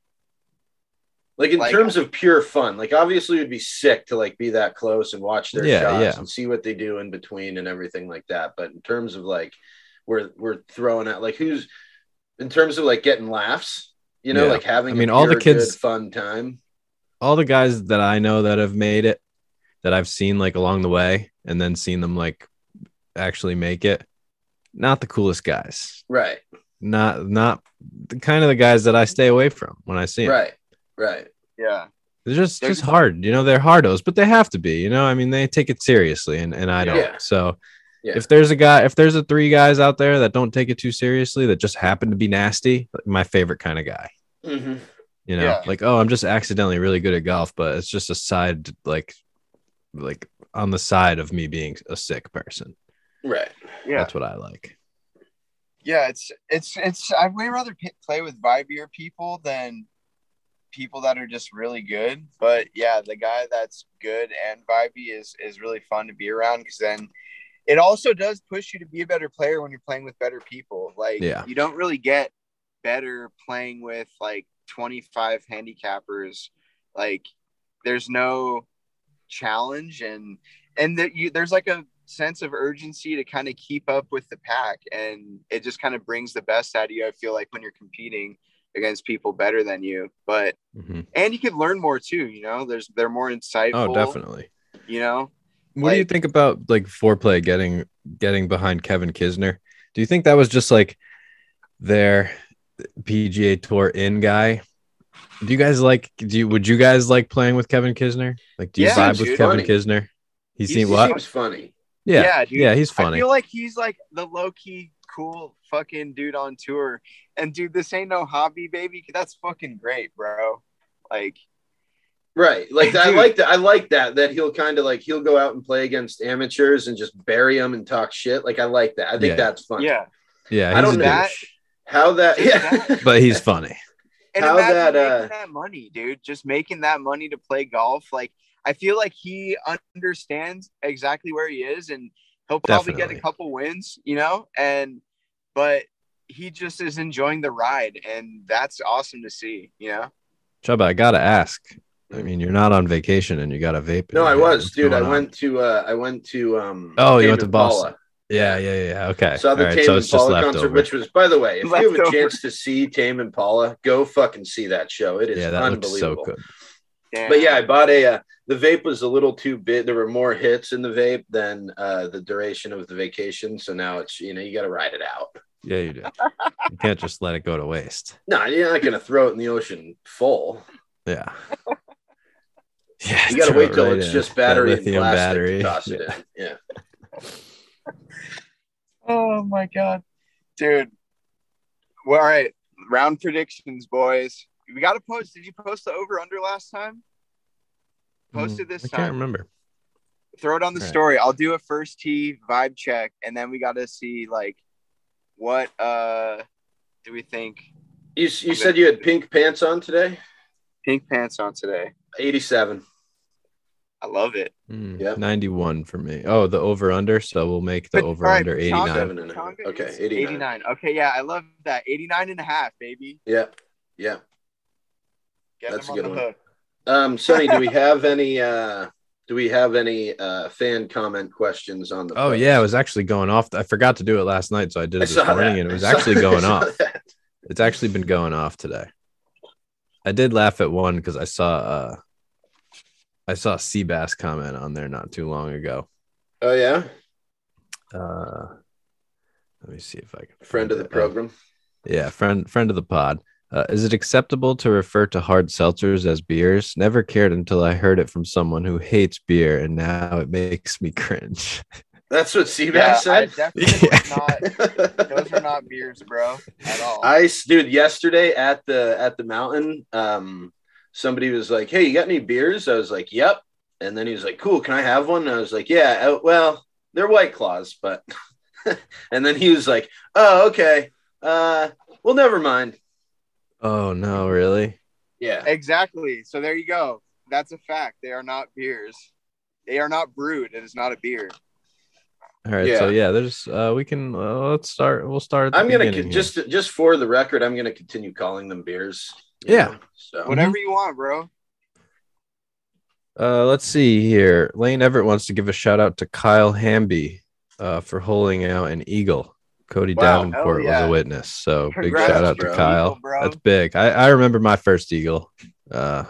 Like in Like- terms of pure fun, like obviously it'd be sick to like be that close and watch their Yeah, shots yeah. and see what they do in between and everything like that. But in terms of like we're we're throwing out like who's in terms of like getting laughs, you know, Yeah. like having I mean, a all the kids- good, fun time. All the guys that I know that have made it that I've seen like along the way and then seen them like actually make it, not the coolest guys. Right, Not not the kind of the guys that I stay away from when I see them. right, right. yeah. They're just They're just just- hard, you know. They're hardos, but they have to be, you know. I mean, they take it seriously, and and I don't. Yeah. So Yeah. if there's a guy, if there's a three guys out there that don't take it too seriously, that just happen to be nasty, my favorite kind of guy. hmm You know, Yeah. like oh, I'm just accidentally really good at golf, but it's just a side like like on the side of me being a sick person. Right. Yeah. That's what I like. Yeah, it's it's it's I'd way rather p- play with vibier people than people that are just really good. But yeah, the guy that's good and vibey is is really fun to be around because then it also does push you to be a better player when you're playing with better people. Like Yeah. you don't really get better playing with like 25 handicappers. Like there's no challenge and and that you there's like a sense of urgency to kind of keep up with the pack and it just kind of brings the best out of you i feel like when you're competing against people better than you but Mhm. and you can learn more too you know there's they're more insightful Oh, definitely. you know What do you think about like foreplay getting getting behind Kevin Kisner? Do you think that was just like their PGA Tour in guy? Do you guys like? Do you would you guys like playing with Kevin Kisner? Like, do you Yeah, vibe with. Kevin Funny. Kisner? He He's- seemed he what? Seems funny. Yeah, Yeah, yeah, dude. he's I feel like he's like the low key cool fucking dude on tour. And dude, this ain't no hobby, baby. That's fucking great, bro. Like, Right. Like I like that. I like that. That he'll kind of like he'll go out and play against amateurs and just bury them and talk shit. Like I like that. I think Yeah. that's fun. yeah. yeah, I don't know douche, How that? Yeah. *laughs* but he's funny. And How imagine that, making uh, that money, dude. Just making that money to play golf. Like, I feel like he understands exactly where he is, and he'll probably get a couple wins, you know. And but he just is enjoying the ride, and that's awesome to see, you know. Chuba, I gotta ask. I mean, you're not on vacation and you got a vape. No, I was, dude. I going on? went to uh I went to um Oh, you Tame went to Boston. Yeah, yeah, yeah. Okay. Saw the All right, Tame so it's just Impala concert, leftover. which was, by the way, if you have a Leftover. chance to see Tame Impala, go fucking see that show. It is yeah, that looked so unbelievable. good. But yeah, I bought a. Uh, the vape was a little too big. There were more hits in the vape than uh, the duration of the vacation. So now it's you know you got to ride it out. Yeah, you do. you can't just let it go to waste. *laughs* No, you're not gonna throw it in the ocean full. Yeah. Yeah, You got to throw wait it till right it's in. just battery and plastic battery. to toss *laughs* Yeah. it in. Yeah. Oh my god, dude. Well, all right, round predictions, boys. We got to post. Did you post the over under last time? Posted it Mm, this I can't remember. Throw it on the All right. story. I'll do a first tee vibe check, and then we got to see like what uh do we think? You, you said you had pink pants on today. Pink pants on today. Eighty-seven. I love it. Mm, Yep. 91 for me. Oh, the over under. So we'll make the But- over all right, under but 89. Tonga- Seven and a half. Okay, 89. 89. Okay, yeah, I love that. 89 and a half, baby. Yeah. Yeah. Get That's a good the one. hook. Um, Sonny, do we *laughs* have any? uh Do we have any uh fan comment questions on the? Oh post? yeah, it was actually going off. I forgot to do it last night, so I did I it this morning, that. and it was actually going off. that. It's actually been going off today. I did laugh at one because I saw uh I saw a Seabass comment on there not too long ago. Oh yeah, Uh let me see if I can friend of the it. Uh, program. yeah, friend friend of the pod. Uh, is it acceptable to refer to hard seltzers as beers? Never cared until I heard it from someone who hates beer, and now it makes me cringe. *laughs* That's what Seabass Yeah, said. definitely was not. *laughs* Those are not beers, bro, at all. I dude, yesterday at the at the mountain, um, somebody was like, "Hey, you got any beers?" I was like, "Yep." And then he was like, "Cool, can I have one?" And I was like, "Yeah." Uh, well, they're White Claws, but. *laughs* and then he was like, "Oh, okay. Uh, well, never mind." Oh no, really? Yeah. exactly. So there you go. That's a fact. They are not beers. They are not brewed. It is not a beer. All right, so yeah, there's uh we can uh, let's start. We'll start. At the I'm gonna con- just just for the record, I'm gonna continue calling them beers. You Yeah. know, So Whatever you want, bro. Uh, let's see here. Lane Everett wants to give a shout out to Kyle Hamby uh, for holding out an eagle. Cody Wow. Davenport yeah. was a witness. So big shout out bro. to Kyle. Eagle, bro. That's big. I, I remember my first eagle. Uh,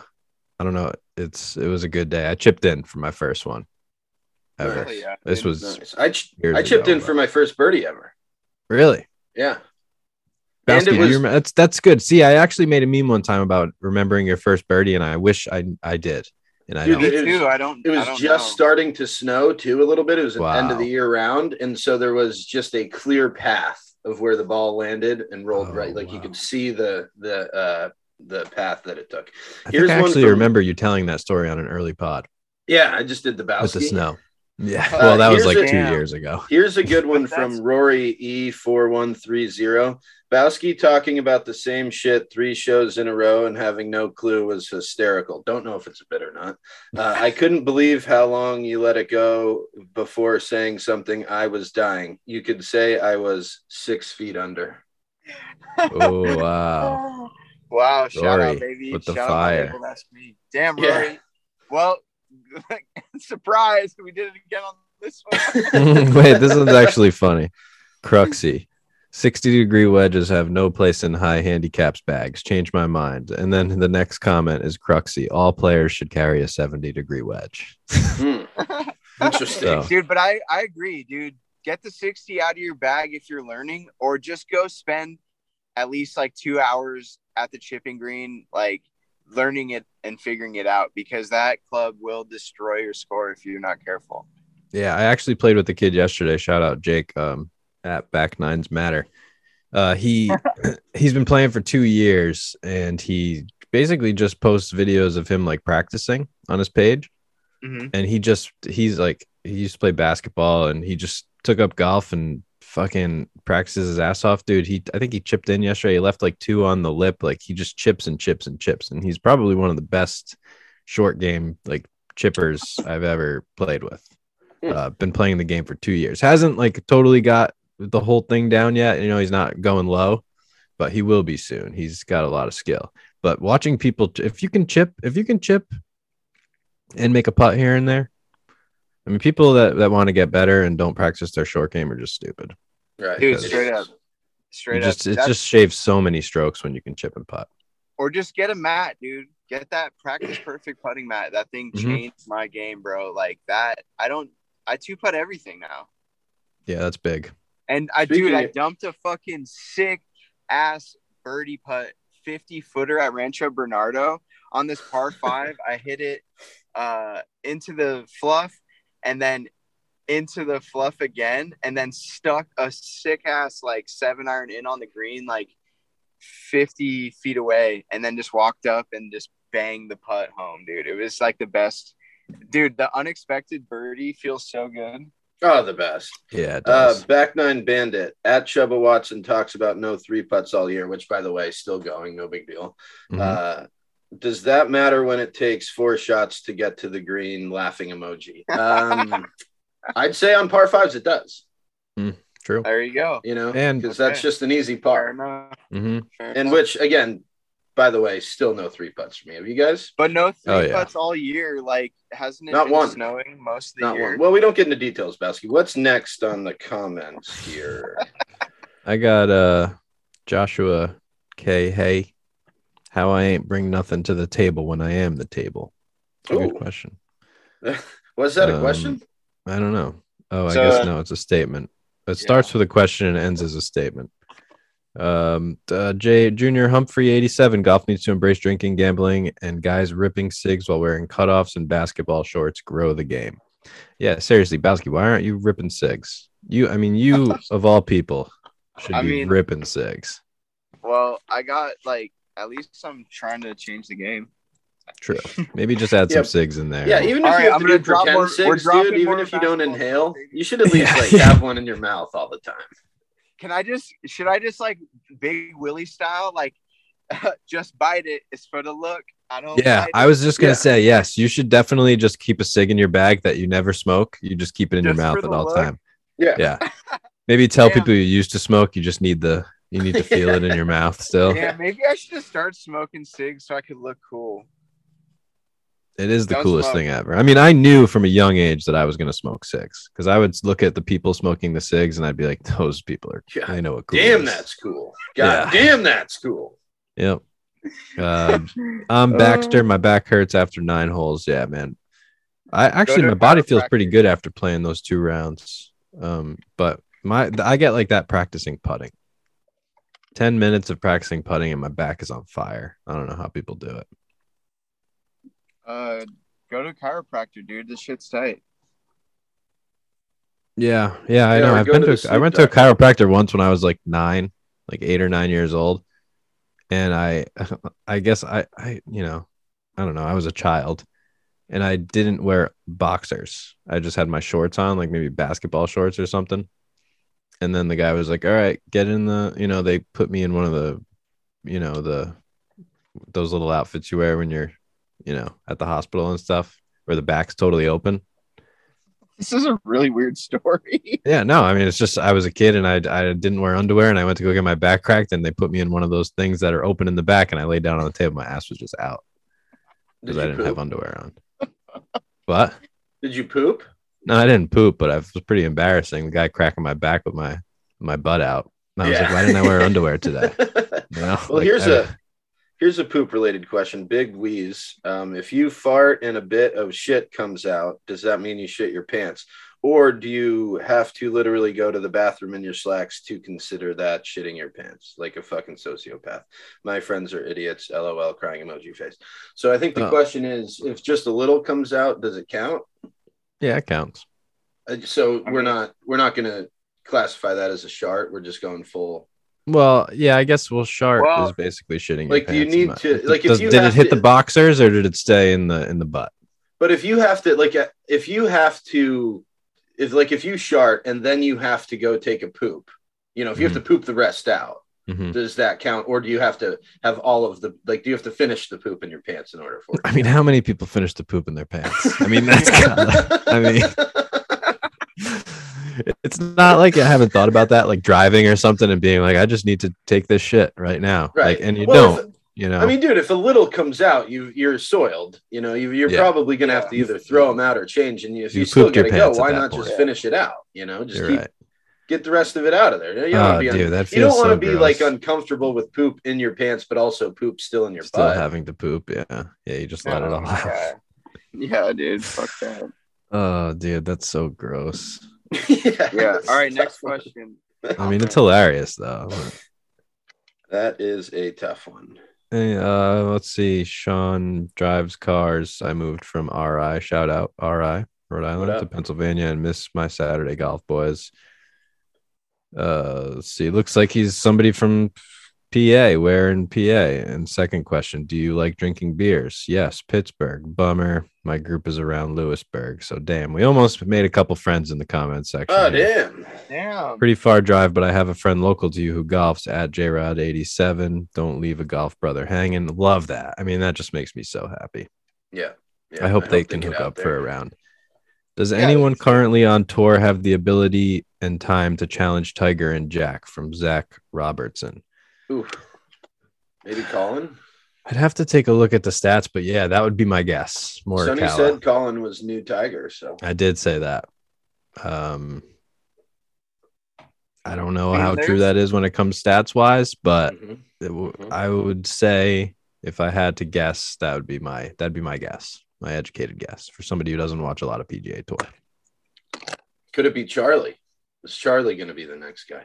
I don't know. It's it was a good day. I chipped in for my first one. Ever. Nice. Yeah, This was nice. I ch- I chipped ago, in but- for my first birdie ever. really. Yeah. Bowski, And you was- that's that's good. See, I actually made a meme one time about remembering your first birdie, and I wish I I did, and I Dude, don't. Me it was- too. I don't. It was don't just know. starting to snow too a little bit. It was an end of the year round, and so there was just a clear path of where the ball landed and rolled Oh, right. Like you could see the the uh the path that it took. I here's think I one actually from- remember you telling that story on an early pod Yeah, I just did the basket with the snow. Yeah, Uh, well, that was like a- two Damn. years ago. Here's a good one from Rory E4130. Bowski talking about the same shit three shows in a row and having no clue was hysterical. Don't know if it's a bit or not. Uh, I couldn't believe how long you let it go before saying something. I was dying. You could say I was six feet under. Oh wow! *laughs* Wow! Shout Rory out, baby! with the Shout fire. Out my label, that's me. Damn, Yeah. Rory. Well, *laughs* surprise! We did it again on this one. *laughs* Wait, this one's actually funny. Cruxy. 60 degree wedges have no place in high handicaps bags. Change my mind. And then the next comment is Cruxy. All players should carry a 70 degree wedge. Hmm, *laughs* *laughs* interesting. So- dude. But I I agree, dude. get the 60 out of your bag if you're learning, or just go spend at least like two hours at the chipping green, like learning it and figuring it out because that club will destroy your score if you're not careful. Yeah, I actually played with the kid yesterday. Shout out Jake um, at Back Nines Matter. Uh, he *laughs* he's been playing for two years, and he basically just posts videos of him like practicing on his page. Mhm. And he just he's like he used to play basketball, and he just took up golf and fucking practices his ass off, dude. He I think he chipped in yesterday. He left like two on the lip. Like he just chips and chips and chips, and he's probably one of the best short game like chippers I've ever played with. *laughs* Uh, been playing the game for two years. Hasn't like totally got the whole thing down yet. You know, he's not going low, but he will be soon. He's got a lot of skill. But watching people, if you can chip, if you can chip and make a putt here and there, I mean, people that, that want to get better and don't practice their short game are just stupid. Right. Dude, straight up. Straight just up. it That's- just shaves so many strokes when you can chip and putt. or just get a mat, dude. Get that practice perfect putting mat. That thing Mhm. changed my game, bro. Like that. I don't I two putt everything now. Yeah, that's big. And I Speaking dude, I dumped a fucking sick ass birdie putt 50 footer at Rancho Bernardo on this par *laughs* five. I hit it uh into the fluff and then into the fluff again and then stuck a sick ass like seven iron in on the green like 50 feet away and then just walked up and just banged the putt home dude. It was like the best. Dude the unexpected birdie feels so good Oh, the best. Yeah, it Uh, back nine bandit at Chubba Watson talks about no three putts all year, which by the way, still going, no big deal. Mhm. Uh, does that matter when it takes four shots to get to the green? Laughing emoji. Um, *laughs* I'd say on par fives it does. True. there you go You know, And- because that's just an easy Fair par. enough. hmm And which again, by the way, still no three putts for me. Have you guys? but no three Oh, yeah. putts all year like hasn't it Not been one. snowing most of the Not year one. Well, we don't get into details, Basky. What's next on the comments here? *laughs* I got uh Joshua K. Hey, how I ain't bring nothing to the table when I am the table. It's a good question. *laughs* Was that a Um, question? I don't know. Oh, I So, guess uh, no, it's a statement. It starts with a question and ends as a statement. Um, uh, J Junior Humphrey, 87. Golf needs to embrace drinking, gambling, and guys ripping cigs while wearing cutoffs and basketball shorts grow the game. Yeah, seriously, Basky, why aren't you ripping cigs? You, I mean, you *laughs* of all people should I be mean- ripping cigs. well i got like at least i'm trying to change the game True. Maybe just add *laughs* some Yeah. cigs in there. Yeah, even if All right, you have I'm to gonna do drop pretend more- we're cigs, dude, even if you don't inhale, cigs. you should at *laughs* least Yeah. like have one in your mouth all the time. Can i just should i just like big willie style like *laughs* just bite it it's for the look i don't Yeah, I was just gonna Yeah. say yes. You should definitely just keep a cig in your bag that you never smoke. You just keep it in Just your mouth at all look? time. Yeah. Yeah. Maybe tell Damn. people you used to smoke. You just need the you need to *laughs* feel it in your mouth still. yeah maybe i should just start smoking cigs so i could look cool It is the Don't coolest smoke. thing ever. I mean, I knew from a young age that I was gonna smoke cigs because I would look at the people smoking the cigs and I'd be like, those people are Yeah. they know what cool Damn, is. that's cool. God Yeah. damn, that's cool. Yep. Um, I'm *laughs* Uh. Baxter. My back hurts after nine holes. Yeah, man. I actually my body feels chiropractor. pretty good after playing those two rounds. Um, but my I get like that practicing putting. Ten minutes of practicing putting and my back is on fire. I don't know how people do it. Uh go to a chiropractor dude this shit's tight Yeah, yeah, I yeah, know. I've been to to, I sleep went to a chiropractor once when I was like nine, like eight or nine years old, and I, *laughs* I guess I, I, you know, I don't know. I was a child, and I didn't wear boxers. I just had my shorts on, like maybe basketball shorts or something. And then the guy was like, "All right, get in the," you know, they put me in one of the, you know, the, those little outfits you wear when you're, you know, at the hospital and stuff, where the back's totally open. this is a really weird story *laughs* Yeah, no, I mean it's just I was a kid and I I didn't wear underwear and I went to go get my back cracked and they put me in one of those things that are open in the back and I laid down on the table. My ass was just out because you I didn't poop? have underwear on. *laughs* what? Did you poop? No, I didn't poop, but I was pretty embarrassing. The guy cracking my back with my my butt out. And I was like, why didn't I wear underwear today? *laughs* You know? well, Like, here's I- a here's a poop related question. Big wheeze. Um, if you fart and a bit of shit comes out, does that mean you shit your pants? or do you have to literally go to the bathroom in your slacks to consider that shitting your pants like a fucking sociopath? My friends are idiots. LOL, crying emoji face. So I think the Oh. question is, if just a little comes out, does it count? Yeah, it counts. Uh, So I we're not we're not gonna classify that as a shart. We're just going full. Well, yeah, I guess well, shark Well, is basically shitting. like, you need to- like, if does- you did it hit to- the boxers or did it stay in the in the butt? But if you have to like if you have to if like if you shart and then you have to go take a poop, you know, if you have to poop the rest out, Mhm. does that count? Or do you have to have all of the like do you have to finish the poop in your pants in order for it? I mean, how many people finish the poop in their pants? I mean, that's *laughs* kinda, I mean, it's not like I haven't thought about that, like driving or something, and being like, I just need to take this shit right now, right. Like, and you Well, don't, if- you know. I mean, dude, if a little comes out, you you're soiled. You know, you, you're Yeah. probably gonna have to either throw them out or change. And if you, You still pooped your gotta go, why not point. just finish it out? You know, just you're keep right. get the rest of it out of there. You don't Oh, want to ah, be, un- dude, that you don't feels want to be like uncomfortable with poop in your pants, but also poop still in your Still butt. having to poop, yeah, yeah. You just let it all *laughs* out. Yeah. yeah, dude. Fuck that. Oh, dude, that's so gross. *laughs* yeah. Yeah. All right. Next question. *laughs* I mean, it's hilarious though. That is a tough one. Hey, uh, let's see. Sean drives cars. I moved from RI. Shout out RI, Rhode Island to? Pennsylvania and miss my Saturday golf, boys. Uh, let's see. Looks like he's somebody from PA. Where in PA? And second question: Do you like drinking beers? Yes, Pittsburgh. Bummer. My group is around Lewisburg. So damn, we almost made a couple friends in the comment section. Oh here. damn. Damn. Pretty far drive, but I have a friend local to you who golfs at JRod87. Don't leave a golf brother hanging. Love that. I mean, that just makes me so happy. Yeah. yeah I hope they can get hook up there. for a round. Does Yeah, anyone currently on tour have the ability and time to challenge Tiger and Jack from Zach Robertson? Oof. Maybe Colin. I'd have to take a look at the stats, but yeah, that would be my guess. More Sonny said Colin was new Tiger, so I did say that. Um, I don't know I how true that is when it comes stats wise, but Mhm. it w- Mhm. I would say if I had to guess, that would be my that'd be my guess, my educated guess for somebody who doesn't watch a lot of PGA Tour. could it be Charlie? Is Charlie going to be the next guy?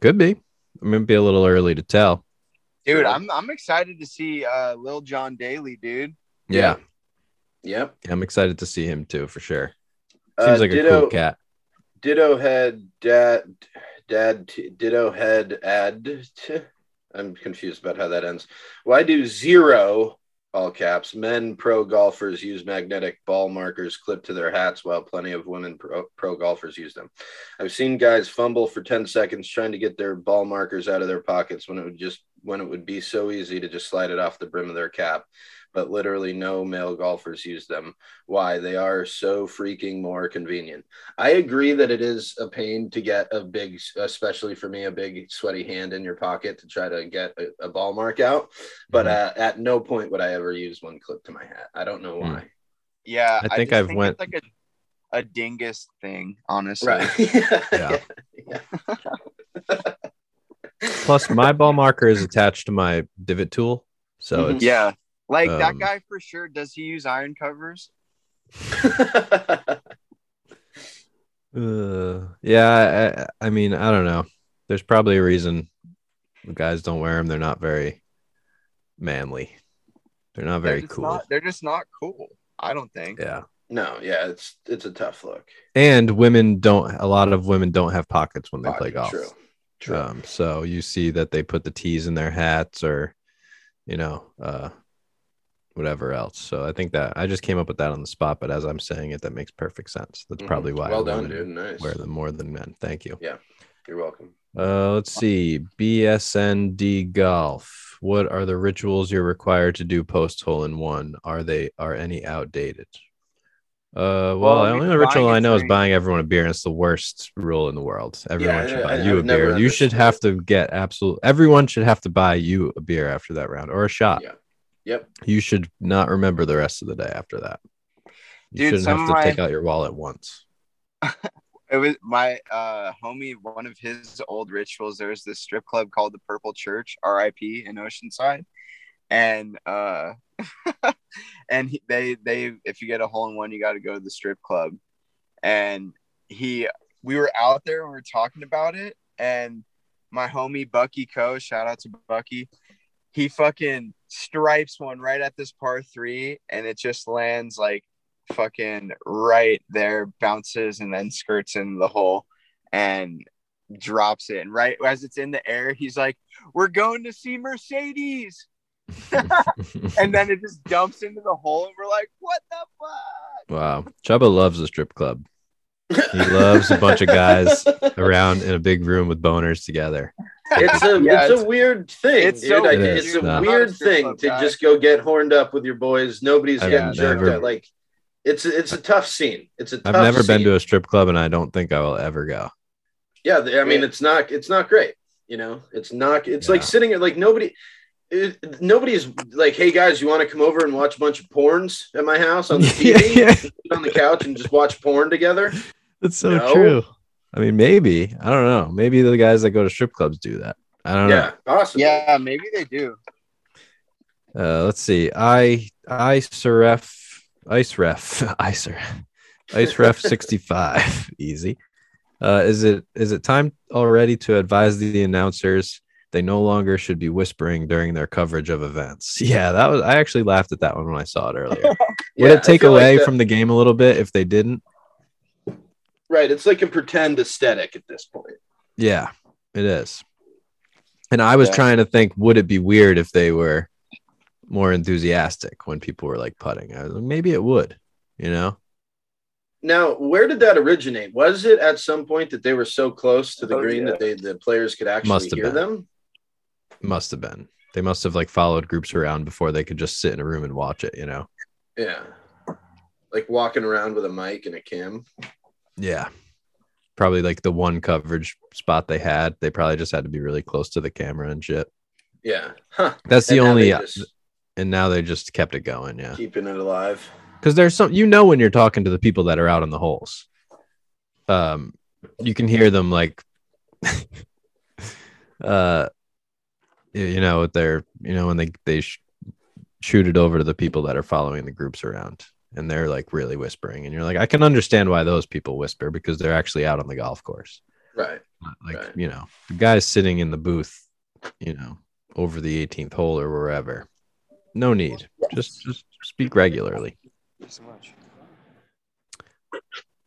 Could be. It might be a little early to tell. Dude, I'm I'm excited to see uh Lil John Daly, dude. Yeah, Yep. I'm excited to see him too for sure. Uh, Seems like a cool cat. Ditto head dad dad t- ditto head ad. T- *laughs* I'm confused about how that ends. Why do zero all caps men pro golfers use magnetic ball markers clipped to their hats while plenty of women pro, pro golfers use them? I've seen guys fumble for 10 seconds trying to get their ball markers out of their pockets when it would just when it would be so easy to just slide it off the brim of their cap. But literally no male golfers use them. Why? They are so freaking more convenient. I agree that it is a pain to get a big, especially for me, a big sweaty hand in your pocket to try to get a, a ball mark out. But Mhm. uh, at no point would I ever use one clip to my hat. I don't know why. Yeah, I think just I've went- it's like a a dingus thing, honestly. Right. *laughs* Yeah. yeah. Plus, my ball marker is attached to my divot tool, so Mhm. it's Yeah. Like that Um, guy for sure. Does he use iron covers? *laughs* Uh, yeah, I, I mean, I don't know. There's probably a reason guys don't wear them. They're not very manly. They're not very they're cool. Not, they're just not cool. I don't think. yeah. no, yeah, it's it's a tough look. And women don't. A lot of women don't have pockets when they play golf. True. True. Um, so you see that they put the tees in their hats or, you know, uh, whatever else. So I think that I just came up with that on the spot, but as I'm saying it, that makes perfect sense. That's Mhm. probably why Well done, dude. Nice. wear them more than men. Thank you. Yeah, you're welcome. Uh, let's see. BSND golf. What are the rituals you're required to do post hole in one? Are they are any outdated? Uh, well, Well, the only ritual I a I know is buying everyone a beer, and it's the worst rule in the world. Everyone Yeah, should buy I- you a I've never beer. You should have to get absolute. Everyone should have to buy you a beer after that round or a shot. Yeah. Yep. You should not remember the rest of the day after that. You Dude, shouldn't have to my- take out your wallet once. *laughs* It was my uh homie, one of his old rituals. There was this strip club called the Purple Church, RIP in Oceanside. And uh *laughs* and he, they they if you get a hole in one, you gotta go to the strip club. And he we were out there and we were talking about it, and my homie Bucky Co, shout out to Bucky, he fucking stripes one right at this par three, and it just lands like fucking right there, bounces and then skirts in the hole and drops it. And right as it's in the air, he's like, We're going to see Mercedes. *laughs* and then it just dumps into the hole, and we're like, What the fuck? wow. Chuba loves the strip club. He loves a bunch of guys *laughs* around in a big room with boners together. It's a *laughs* Yeah, it's it's- a weird thing, it's dude. so I, weird, it's a dude. I'm not a weird thing to guy. just go get horned up with your boys. Nobody's I've getting jerked never- at. Like it's it's a tough scene. It's a I've tough never been to a strip club and I don't think I will ever go. Yeah, I mean, it's not it's not great. You know, it's not. It's like sitting at like nobody. It, nobody's like, hey guys, you want to come over and watch a bunch of porns at my house on the *laughs* TV, sit on the couch, and just watch porn together? *laughs* That's so No. true. I mean, maybe. I don't know. Maybe the guys that go to strip clubs do that. I don't know. Yeah, possibly. Yeah, maybe they do. Uh, let's see. I ice ref ice ref *laughs* ice ref ice ref 65 *laughs* easy. Uh, is it is it time already to advise the announcers they no longer should be whispering during their coverage of events? *laughs* Yeah, that was I actually laughed at that one when I saw it earlier. Would Yeah, it take I feel like away that- from the game a little bit if they didn't? Right? It's like a pretend aesthetic at this point. Yeah, it is. And I was Yeah. trying to think, would it be weird if they were more enthusiastic when people were like putting? I was like, maybe it would, you know? Now, where did that originate? Was it at some point that they were so close to the Oh, green yeah. that they the players could actually Must have hear been. them? Must have been. They must have like followed groups around before they could just sit in a room and watch it, you know? Yeah, like walking around with a mic and a cam. Yeah. Probably like the one coverage spot they had. They probably just had to be really close to the camera and shit. Yeah, huh? That's the And now only, just and now they just kept it going. Yeah. keeping it alive. because there's some you know when you're talking to the people that are out in the holes um you can hear them like *laughs* uh you- you know they're you know when they they sh- shoot it over to the people that are following the groups around and they're like really whispering and you're like i can understand why those people whisper because they're actually out on the golf course Right. Not like Right. you know the guys sitting in the booth you know over the 18th hole or wherever no need just just speak regularly Thank you so much.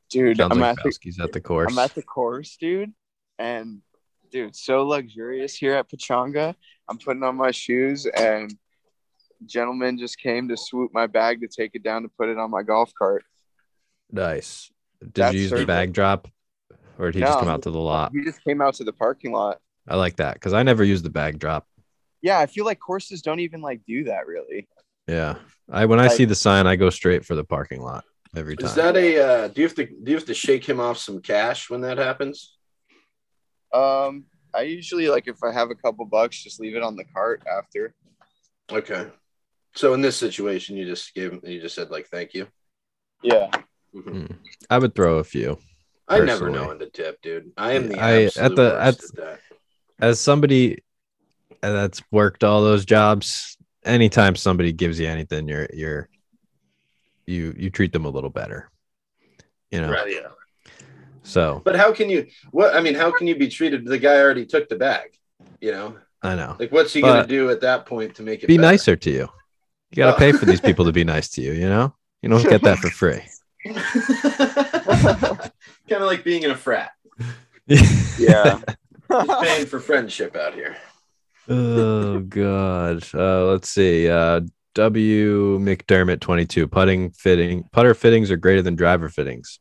Dude, Sounds I'm like at the at the course. I'm at the course, dude, and dude, so luxurious here at Pechanga. I'm putting on my shoes, and gentleman just came to swoop my bag to take it down to put it on my golf cart. nice. Did That's you use the bag drop, or did he just come out to the lot? He just came out to the parking lot. I like that because I never used the bag drop. Yeah, I feel like courses don't even like do that really. Yeah, I when I see the sign, I go straight for the parking lot every time. Is that a? Uh, do you have to do you have to shake him off some cash when that happens? Um, I usually like if I have a couple bucks, just leave it on the cart after. Okay. So in this situation, you just gave him. You just said like thank you. Yeah. Mhm. Hmm. I would throw a few. I never know when to tip, dude. I am the I- at the- at- at that. As somebody that's worked all those jobs, anytime somebody gives you anything, you're you're you you treat them a little better. You know. Right. Yeah. So But how can you? What I mean, how can you be treated? The guy already took the bag. You know, I know. like what's he gonna do at that point to make it Be better? nicer to you. You got to pay for these people to be nice to you. You know. You don't get that for free. *laughs* kind of like being in a frat. *laughs* Yeah. Paying for friendship out here. oh god. Uh, let's see. Uh, W McDermott twenty two putting fitting putter fittings are greater than driver fittings.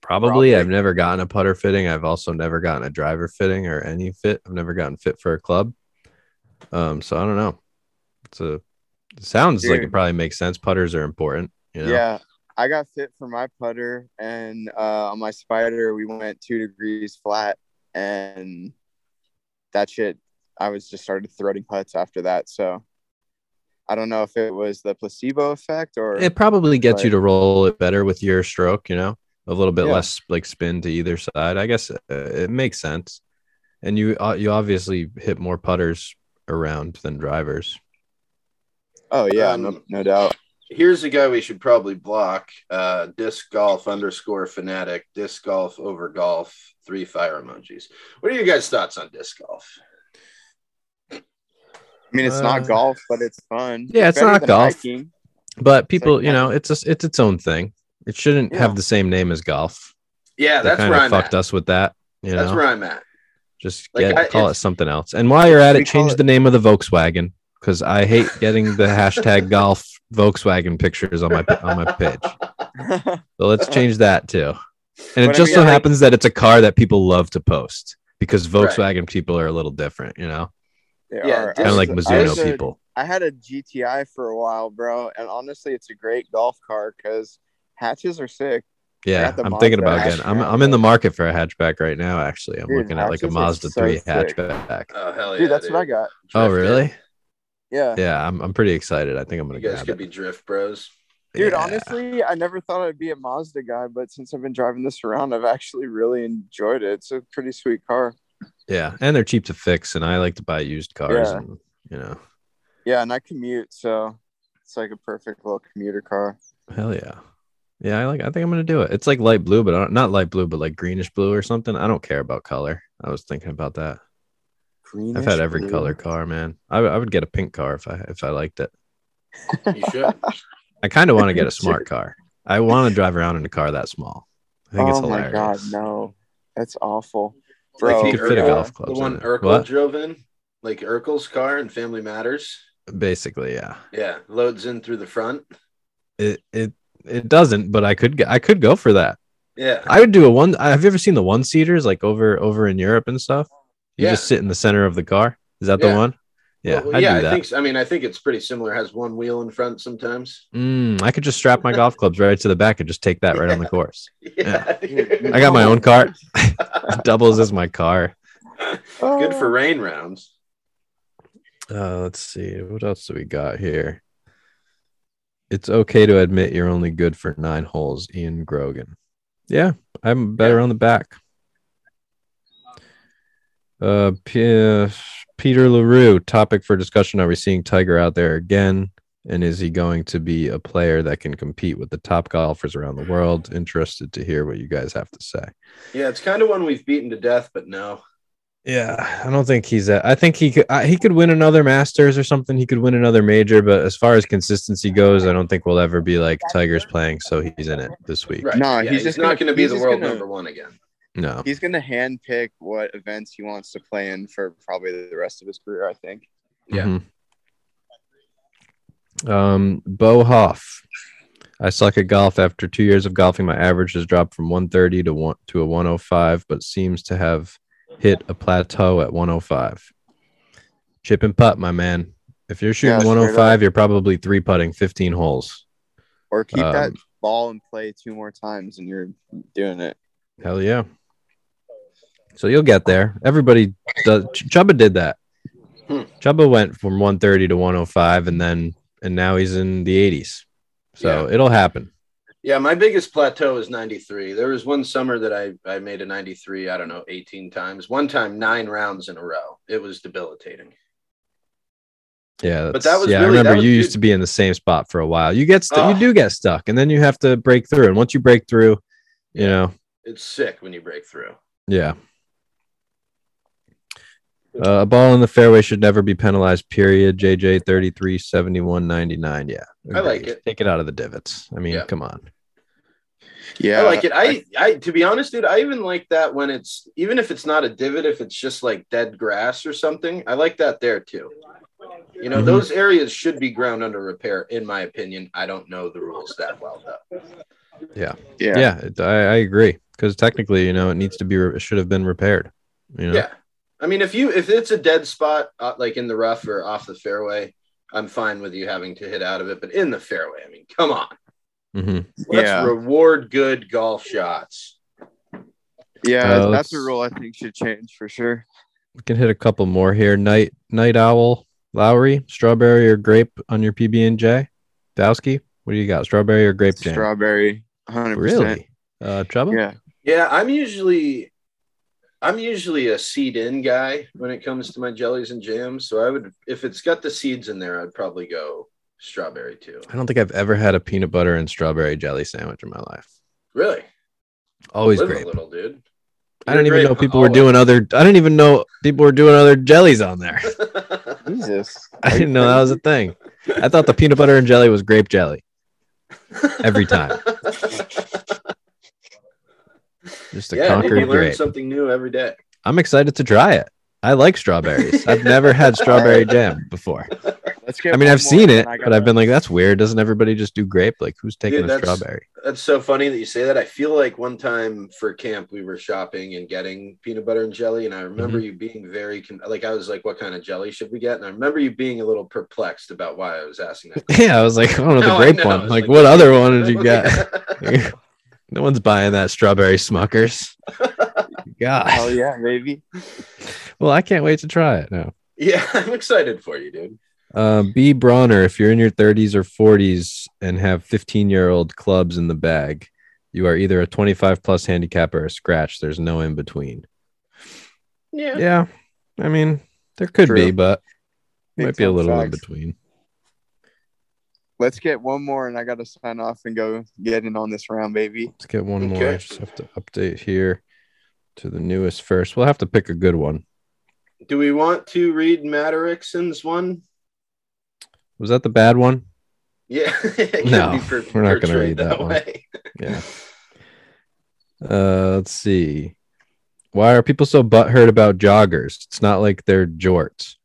Probably. Probably. I've never gotten a putter fitting. I've also never gotten a driver fitting or any fit. I've never gotten fit for a club. Um, so I don't know. It's a sounds like it probably makes sense. Putters are important. You know? Yeah, I got fit for my putter, and uh, on my spider, we went two degrees flat, and that shit. I was just started throating putts after that. So I don't know if it was the placebo effect or It probably gets you to roll it better with your stroke, you know, a little bit Yeah. less like spin to either side. I guess uh, it makes sense. And you uh, you obviously hit more putters around than drivers. Oh yeah, Um, no, no doubt. here's a guy we should probably block. Uh, disc golf underscore fanatic. Disc golf over golf. Three fire emojis. What are your guys' thoughts on disc golf? I mean, it's Uh, not golf, but it's fun. yeah, it's better not golf. hiking. But people, like you know, it's a, it's its own thing. It shouldn't Yeah. have the same name as golf. Yeah, They that's kind where of I'm fucked at. us with that. You That's know, where I'm at. just Like, get I- call it something else. And while you're at it, change it- the name of the Volkswagen because I hate getting the hashtag *laughs* golf Volkswagen pictures on my on my page. So let's change that too. And it But I just mean, so I think- happens that it's a car that people love to post because Right. Volkswagen people are a little different, you know, They Yeah, kind of like was- I Mizuno was people. I had a GTI for a while, bro, and honestly, it's a great golf car because hatches are sick. Yeah, I'm thinking about getting. I'm. I'm in the market for a hatchback right now. Actually, I'm Dude, looking at like a Mazda so three sick. hatchback. Oh hell yeah, Dude, that's dude. what I got. Oh, Drifting. really? Yeah. Yeah, I'm I'm pretty excited. I think I'm gonna You guys grab could it. be drift bros. Dude, Yeah. honestly, I never thought I'd be a Mazda guy, but since I've been driving this around, I've actually really enjoyed it. It's a pretty sweet car. Yeah, and they're cheap to fix, and I like to buy used cars. Yeah. And, you know, Yeah, and I commute, so it's like a perfect little commuter car. hell yeah, yeah. I like. I think I'm gonna do it. It's like light blue, but I don't- not light blue, but like greenish blue or something. I don't care about color. I was thinking about that. Green. I've had every color car, man. I, would- I would get a pink car if I if I liked it. You should. *laughs* I kind of want to get a smart car. I want to drive around in a car that small. I think oh it's my hilarious. god, no, that's awful, Like bro. the You could fit a golf club. The one it. Urkel What? drove in, like Urkel's car in Family Matters. Basically, yeah. Yeah, loads in through the front. It it it doesn't, but I could get I could go for that. Yeah, I would do a one. Have you ever seen the one seaters like over over in Europe and stuff? You Yeah. just sit in the center of the car. Is that Yeah. the one? Yeah, Well, I'd yeah. do I think. so. I mean, I think it's pretty similar. Has one wheel in front sometimes. Mm, I could just strap my golf clubs right to the back and just take that right on the *laughs* course. Yeah, *laughs* I got my own cart. *laughs* Doubles as my car. Good for rain rounds. Uh, let's see. What else do we got here? It's okay to admit you're only good for nine holes, Ian Grogan. Yeah, I'm better Yeah. on the back. Uh, P- Peter LaRue, topic for discussion. Are we seeing Tiger out there again? And is he going to be a player that can compete with the top golfers around the world? Interested to hear what you guys have to say. Yeah, it's kind of one we've beaten to death, but no. Yeah, I don't think he's at. I think he could. Uh, he could win another Masters or something. He could win another major, but as far as consistency goes, I don't think we'll ever be like Tiger's playing, so he's in it this week. Right. No, yeah, he's he's, just not gonna- be the world gonna- number one again. No. He's gonna handpick what events he wants to play in for probably the rest of his career. I think. Yeah. Mhm. Um, Bo Hoff. I suck at golf. After two years of golfing, my average has dropped from 130 to one to a 105, but seems to have hit a plateau at 105. Chip and putt, my man. If you're shooting Yeah, 105, you're probably three putting 15 holes. Or keep that Um, ball and play two more times, and you're doing it. Hell yeah. So you'll get there. Everybody does. Chuba did that. Hmm. Chuba went from 130 to 105, and then and now he's in the 80s. So it'll happen. Yeah, my biggest plateau is 93. There was one summer that I, I made a 93, I don't know, 18 times. One time, nine rounds in a row. It was debilitating. Yeah, But that was yeah. really- I remember you good. used to be in the same spot for a while. You get stu- Oh. you do get stuck, and then you have to break through. And once you break through, you know, It's sick when you break through. yeah. Uh, a ball in the fairway should never be penalized. Period. JJ thirty three seventy one ninety nine. Yeah, I like agreed. it. Take it out of the divots. I mean, Yeah. come on. Yeah, I like it. I, I, to be honest, dude, I even like that when it's, even if it's not a divot, if it's just like dead grass or something, I like that there too. You know, Mhm. those areas should be ground under repair, in my opinion. I don't know the rules that well, though. yeah, Yeah, it, I, I agree because technically, you know, it needs to be re- it should have been repaired. You know, Yeah. I mean, if you if it's a dead spot uh, like in the rough or off the fairway, I'm fine with you having to hit out of it. But in the fairway, I mean, come on, hmm let's Yeah. reward good golf shots. yeah. Uh, that's a rule I think should change for sure. we can hit a couple more here. Night Night Owl Lowry, strawberry or grape on your PB and J. Dowski, what do you got? Strawberry or grape jam? Strawberry, hundred percent. Really? Uh, trouble? Yeah, Yeah, I'm usually I'm usually a seed in guy when it comes to my jellies and jams. So I would if it's got the seeds in there, I'd probably go strawberry too. I don't think I've ever had a peanut butter and strawberry jelly sandwich in my life. Really? Always Live grape. a little, dude. I didn't You're even know grape people were doing other. I didn't even know people were doing other jellies on there. *laughs* Jesus. I didn't know that was a thing. *laughs* I thought the peanut butter and jelly was grape jelly every time. *laughs* Just a yeah, dude, conquered you learn grape. something new every day. I'm excited to try it. I like strawberries. I've never had strawberry *laughs* jam before. Let's get I mean, I've seen it, but I've been like, that's weird. Doesn't everybody just do grape? Like, who's taking Dude, a that's- strawberry? That's so funny that you say that. I feel like one time for camp we were shopping and getting peanut butter and jelly, and I remember Mm-hmm. you being very con- like I was like, "What kind of jelly should we get?" And I remember you being a little perplexed about why I was asking that. *laughs* Yeah, I was like, I don't know the Now I grape know. One. Like, like, what other one did you get? *laughs* no one's buying that strawberry Smuckers. *laughs* God. Hell yeah, baby. Well, I can't wait to try it now. yeah, *laughs* I'm excited for you, dude. Uh, B. Bronner, if you're in your 30s or 40s and have 15 year old clubs in the bag, you are either a 25 plus handicap or a scratch. There's no in between. Yeah, Yeah. I mean, there could be, but might be a little in between. Let's get one more, and I got to sign off and go get in on this round, baby. Let's get one more. I just have to update here to the newest first. We'll have to pick a good one. Do we want to read Matt Erickson's one? Was that the bad one? Yeah, *laughs* No, per- we're not gonna read that one. *laughs* Yeah. Uh, let's see. Why are people so butthurt about joggers? It's not like they're jorts.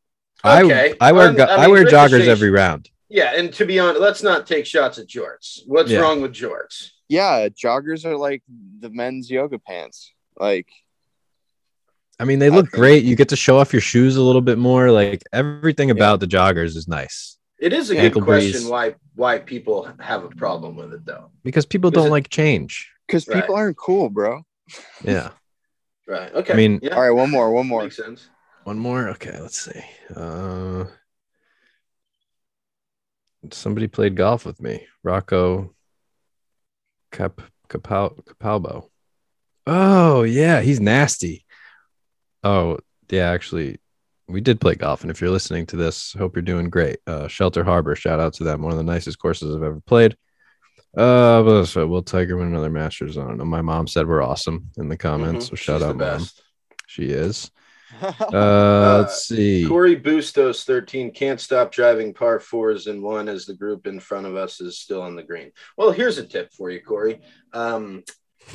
Okay. I I wear Um, go- I I, mean, wear joggers every round. Yeah, and to be honest, let's not take shots at jorts. What's Yeah. wrong with jorts? Yeah, joggers are like the men's yoga pants. Like, I mean, they look Okay. great. You get to show off your shoes a little bit more. Like everything about the joggers is nice It is a Ankle good question breeze. why why people have a problem with it though. because people don't it- like change. because Right. people aren't cool, bro. Yeah. *laughs* Right. Okay. I mean- yeah, All right, one more, one more. makes sense. One more. Okay, let's see. Uh, somebody played golf with me. Rocco Cap Capal Capalbo. Oh yeah, he's nasty. Oh yeah, actually, we did play golf, and if you're listening to this, hope you're doing great. Uh, Shelter Harbor, shout out to them. One of the nicest courses I've ever played. Uh, but so Will Tiger win another Masters? I don't know. My mom said we're awesome in the comments, Mhm. so shout She's out, mom. best. She is. *laughs* Uh, let's see. Corey Bustos, 13, can't stop driving par fours in one as the group in front of us is still on the green. Well, here's a tip for you, Corey. Um,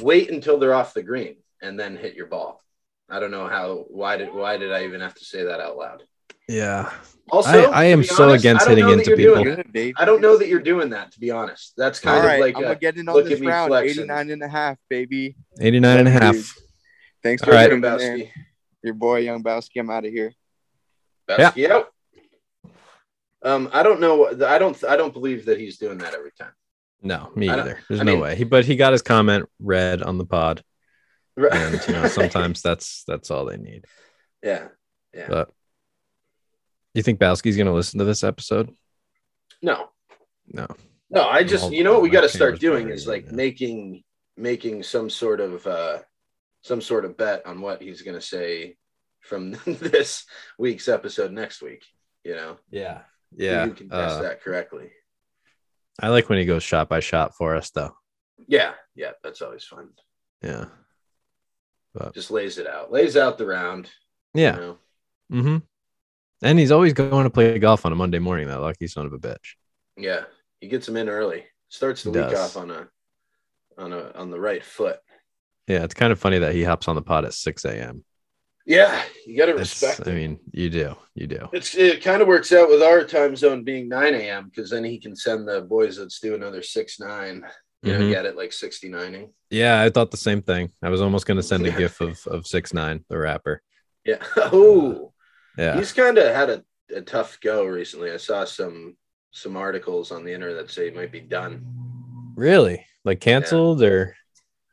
wait until they're off the green and then hit your ball. I don't know how, why did, why did I even have to say that out loud? Yeah. Also, I- I am be so against I hitting into you're doing people. that. I don't know that you're doing that, to be honest. That's kind All right, of like, I'm a, gonna get in on look this at round. flexing. 89 and a half, baby. 89 and a half. Thanks All for right. Coming in. Bowski. Your boy, Young Bowski. I'm out of here. Bowski out. Um, I don't know. I don't. I don't believe that he's doing that every time. No, me either. There's I no mean- way. He, but he got his comment read on the pod, Right. and you know *laughs* sometimes that's that's all they need. yeah. Yeah. But you think Bowski's gonna listen to this episode? No. No. No. I just. You know what we got to start doing is like that. making making some sort of uh some sort of bet on what he's going to say from *laughs* this week's episode next week. You know. Yeah. Who You can guess uh, that correctly. I like when he goes shot by shot for us, though. Yeah. Yeah. That's always fun. Yeah. Just lays it out. Lays out the round. Yeah. You know? Mm-hmm. And he's always going to play golf on a Monday morning. That lucky son of a bitch. Yeah. He gets him in early. Starts the He week does. off on a on a on the right foot. Yeah, it's kind of funny that he hops on the pod at 6 a.m. Yeah, you got to It's- respect. I mean, you do, you do. It's it kind of works out with our time zone being 9 a.m. because then he can send the boys that's do another six nine. You know, Mhm. get it like 69ing. Yeah, I thought the same thing. I was almost going to send a Yeah. *laughs* gif of of six nine, the rapper. Yeah. *laughs* Oh, Yeah, he's kind of had a, a tough go recently. I saw some some articles on the internet that say he might be done. really like canceled or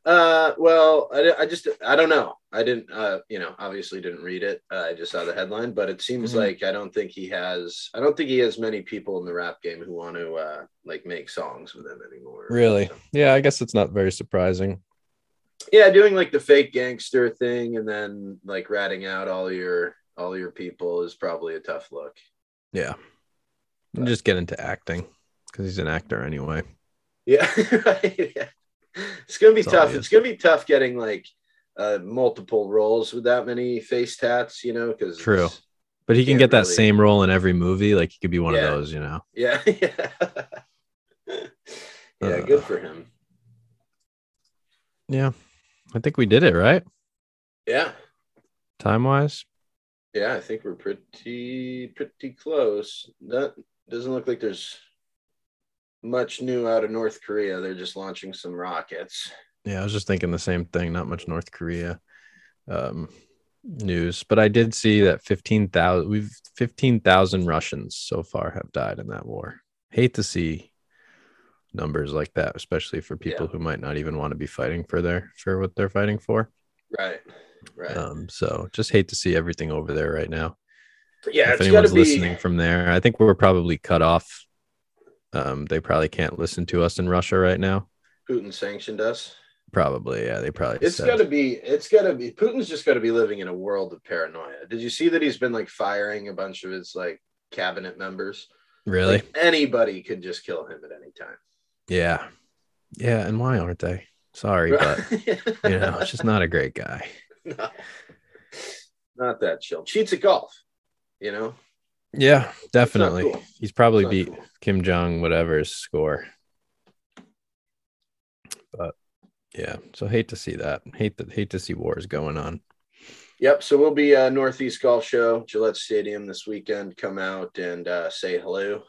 Uh, well, I, I just I don't know. I didn't uh, you know, obviously didn't read it. Uh, I just saw the headline, but it seems Mhm. like I don't think he has. I don't think he has many people in the rap game who want to uh like make songs with him anymore. really? Yeah, I guess it's not very surprising. yeah, doing like the fake gangster thing and then like ratting out all your all your people is probably a tough look. Yeah, And just get into acting because he's an actor anyway. Yeah, *laughs* right. yeah. It's gonna be all tough. he It's gonna be tough getting like uh multiple roles with that many face tats, you know, because True. But he can get that really- same role in every movie. Like he could be one Yeah. of those, you know. Yeah, *laughs* yeah. yeah, Uh, good for him. Yeah. I think we did it, right? Yeah. Time wise. Yeah, I think we're pretty pretty close. That doesn't look like there's much new out of North Korea. They're just launching some rockets. Yeah, I was just thinking the same thing. Not much North Korea um, news, but I did see that fifteen thousand. We've fifteen thousand Russians so far have died in that war. Hate to see numbers like that, especially for people Yeah. who might not even want to be fighting for their for what they're fighting for. Right. Right. Um, so just hate to see everything over there right now. yeah, if anyone's be listening from there, I think we're probably cut off. Um, they probably can't listen to us in Russia right now. Putin sanctioned us. Probably, yeah. They probably. It's said- got to be. It's got to be. Putin's just got to be living in a world of paranoia. Did you see that he's been like firing a bunch of his like cabinet members? really. Like, anybody could just kill him at any time. Yeah. Yeah. And why aren't they? Sorry, but *laughs* you know, it's just not a great guy. *laughs* no, not that chill. Cheats at golf. You know, Yeah, definitely. cool. He's probably beat cool. Kim Jong whatever's score. But yeah, so hate to see that. Hate to hate to see wars going on. Yep. So we'll be uh, Northeast Golf Show, Gillette Stadium this weekend. Come out and uh, say hello.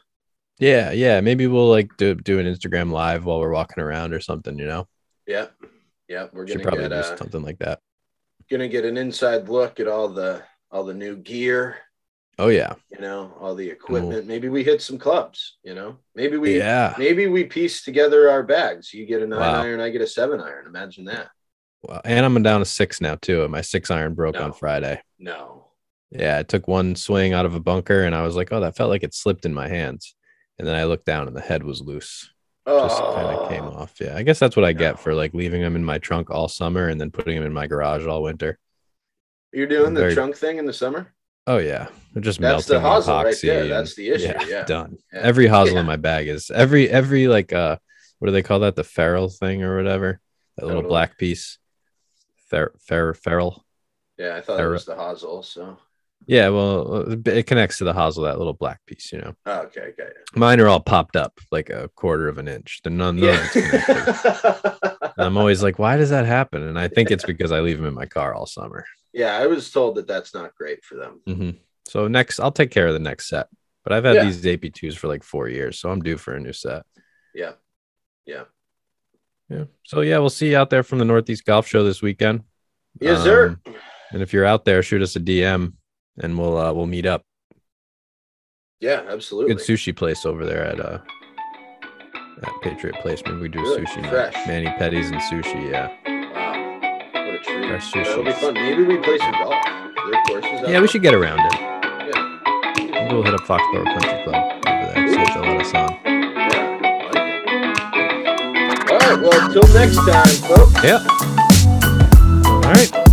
Yeah, yeah. Maybe we'll like do do an Instagram live while we're walking around or something, you know? Yep. Yep. We're Should gonna probably get do uh, something like that. gonna get an inside look at all the all the new gear. Oh yeah. You know, all the oh. equipment. Maybe we hit some clubs. You know, maybe we yeah. maybe we piece together our bags. You get a nine Wow. iron, I get a seven iron. Imagine that. Well, and I'm down to six now too. My six iron broke No. on Friday. No. Yeah, I took one swing out of a bunker and I was like, oh, that felt like it slipped in my hands. And then I looked down and the head was loose. Just kind of oh. came Oh, off. Yeah, I guess that's what I get for like leaving them in my trunk all summer and then putting them in my garage all winter. You're doing the Very- trunk thing in the summer? Oh yeah, they're just That's the melting hosel right epoxy there. That's the issue. Yeah. done. Yeah. Every hosel Yeah. in my bag is every every like uh what do they call that? The ferrule thing or whatever? That little black piece. Fer fer ferrule. Yeah, I thought it was the hosel. So Yeah, well, uh, it connects to the hosel, that little black piece, you know. oh, okay, okay. Mine are all popped up like a quarter of an inch. They're none, none of it's connected. Yeah. *laughs* I'm always like, why does that happen? And I think it's because I leave them in my car all summer. Yeah, I was told that that's not great for them. hmm So next, I'll take care of the next set. But I've had Yeah. these AP2s for like four years, so I'm due for a new set. Yeah. Yeah. Yeah. So yeah, we'll see you out there from the Northeast Golf Show this weekend. Yes, sir. Um, And if you're out there, shoot us a DM, and we'll uh, we'll meet up. Yeah, absolutely. Good sushi place over there at uh at Patriot Place. Maybe we do Good, sushi fresh. Manny Petties and sushi. Yeah. Wow. What a treat. Fresh That'll be fun. Maybe we play some golf. Are there courses out Yeah, we should get around it. Yeah. Maybe we'll hit up Foxborough Country Club over there. See if they'll let us on. Yeah. I like it. All right. Well, until next time, folks. Yeah. All right.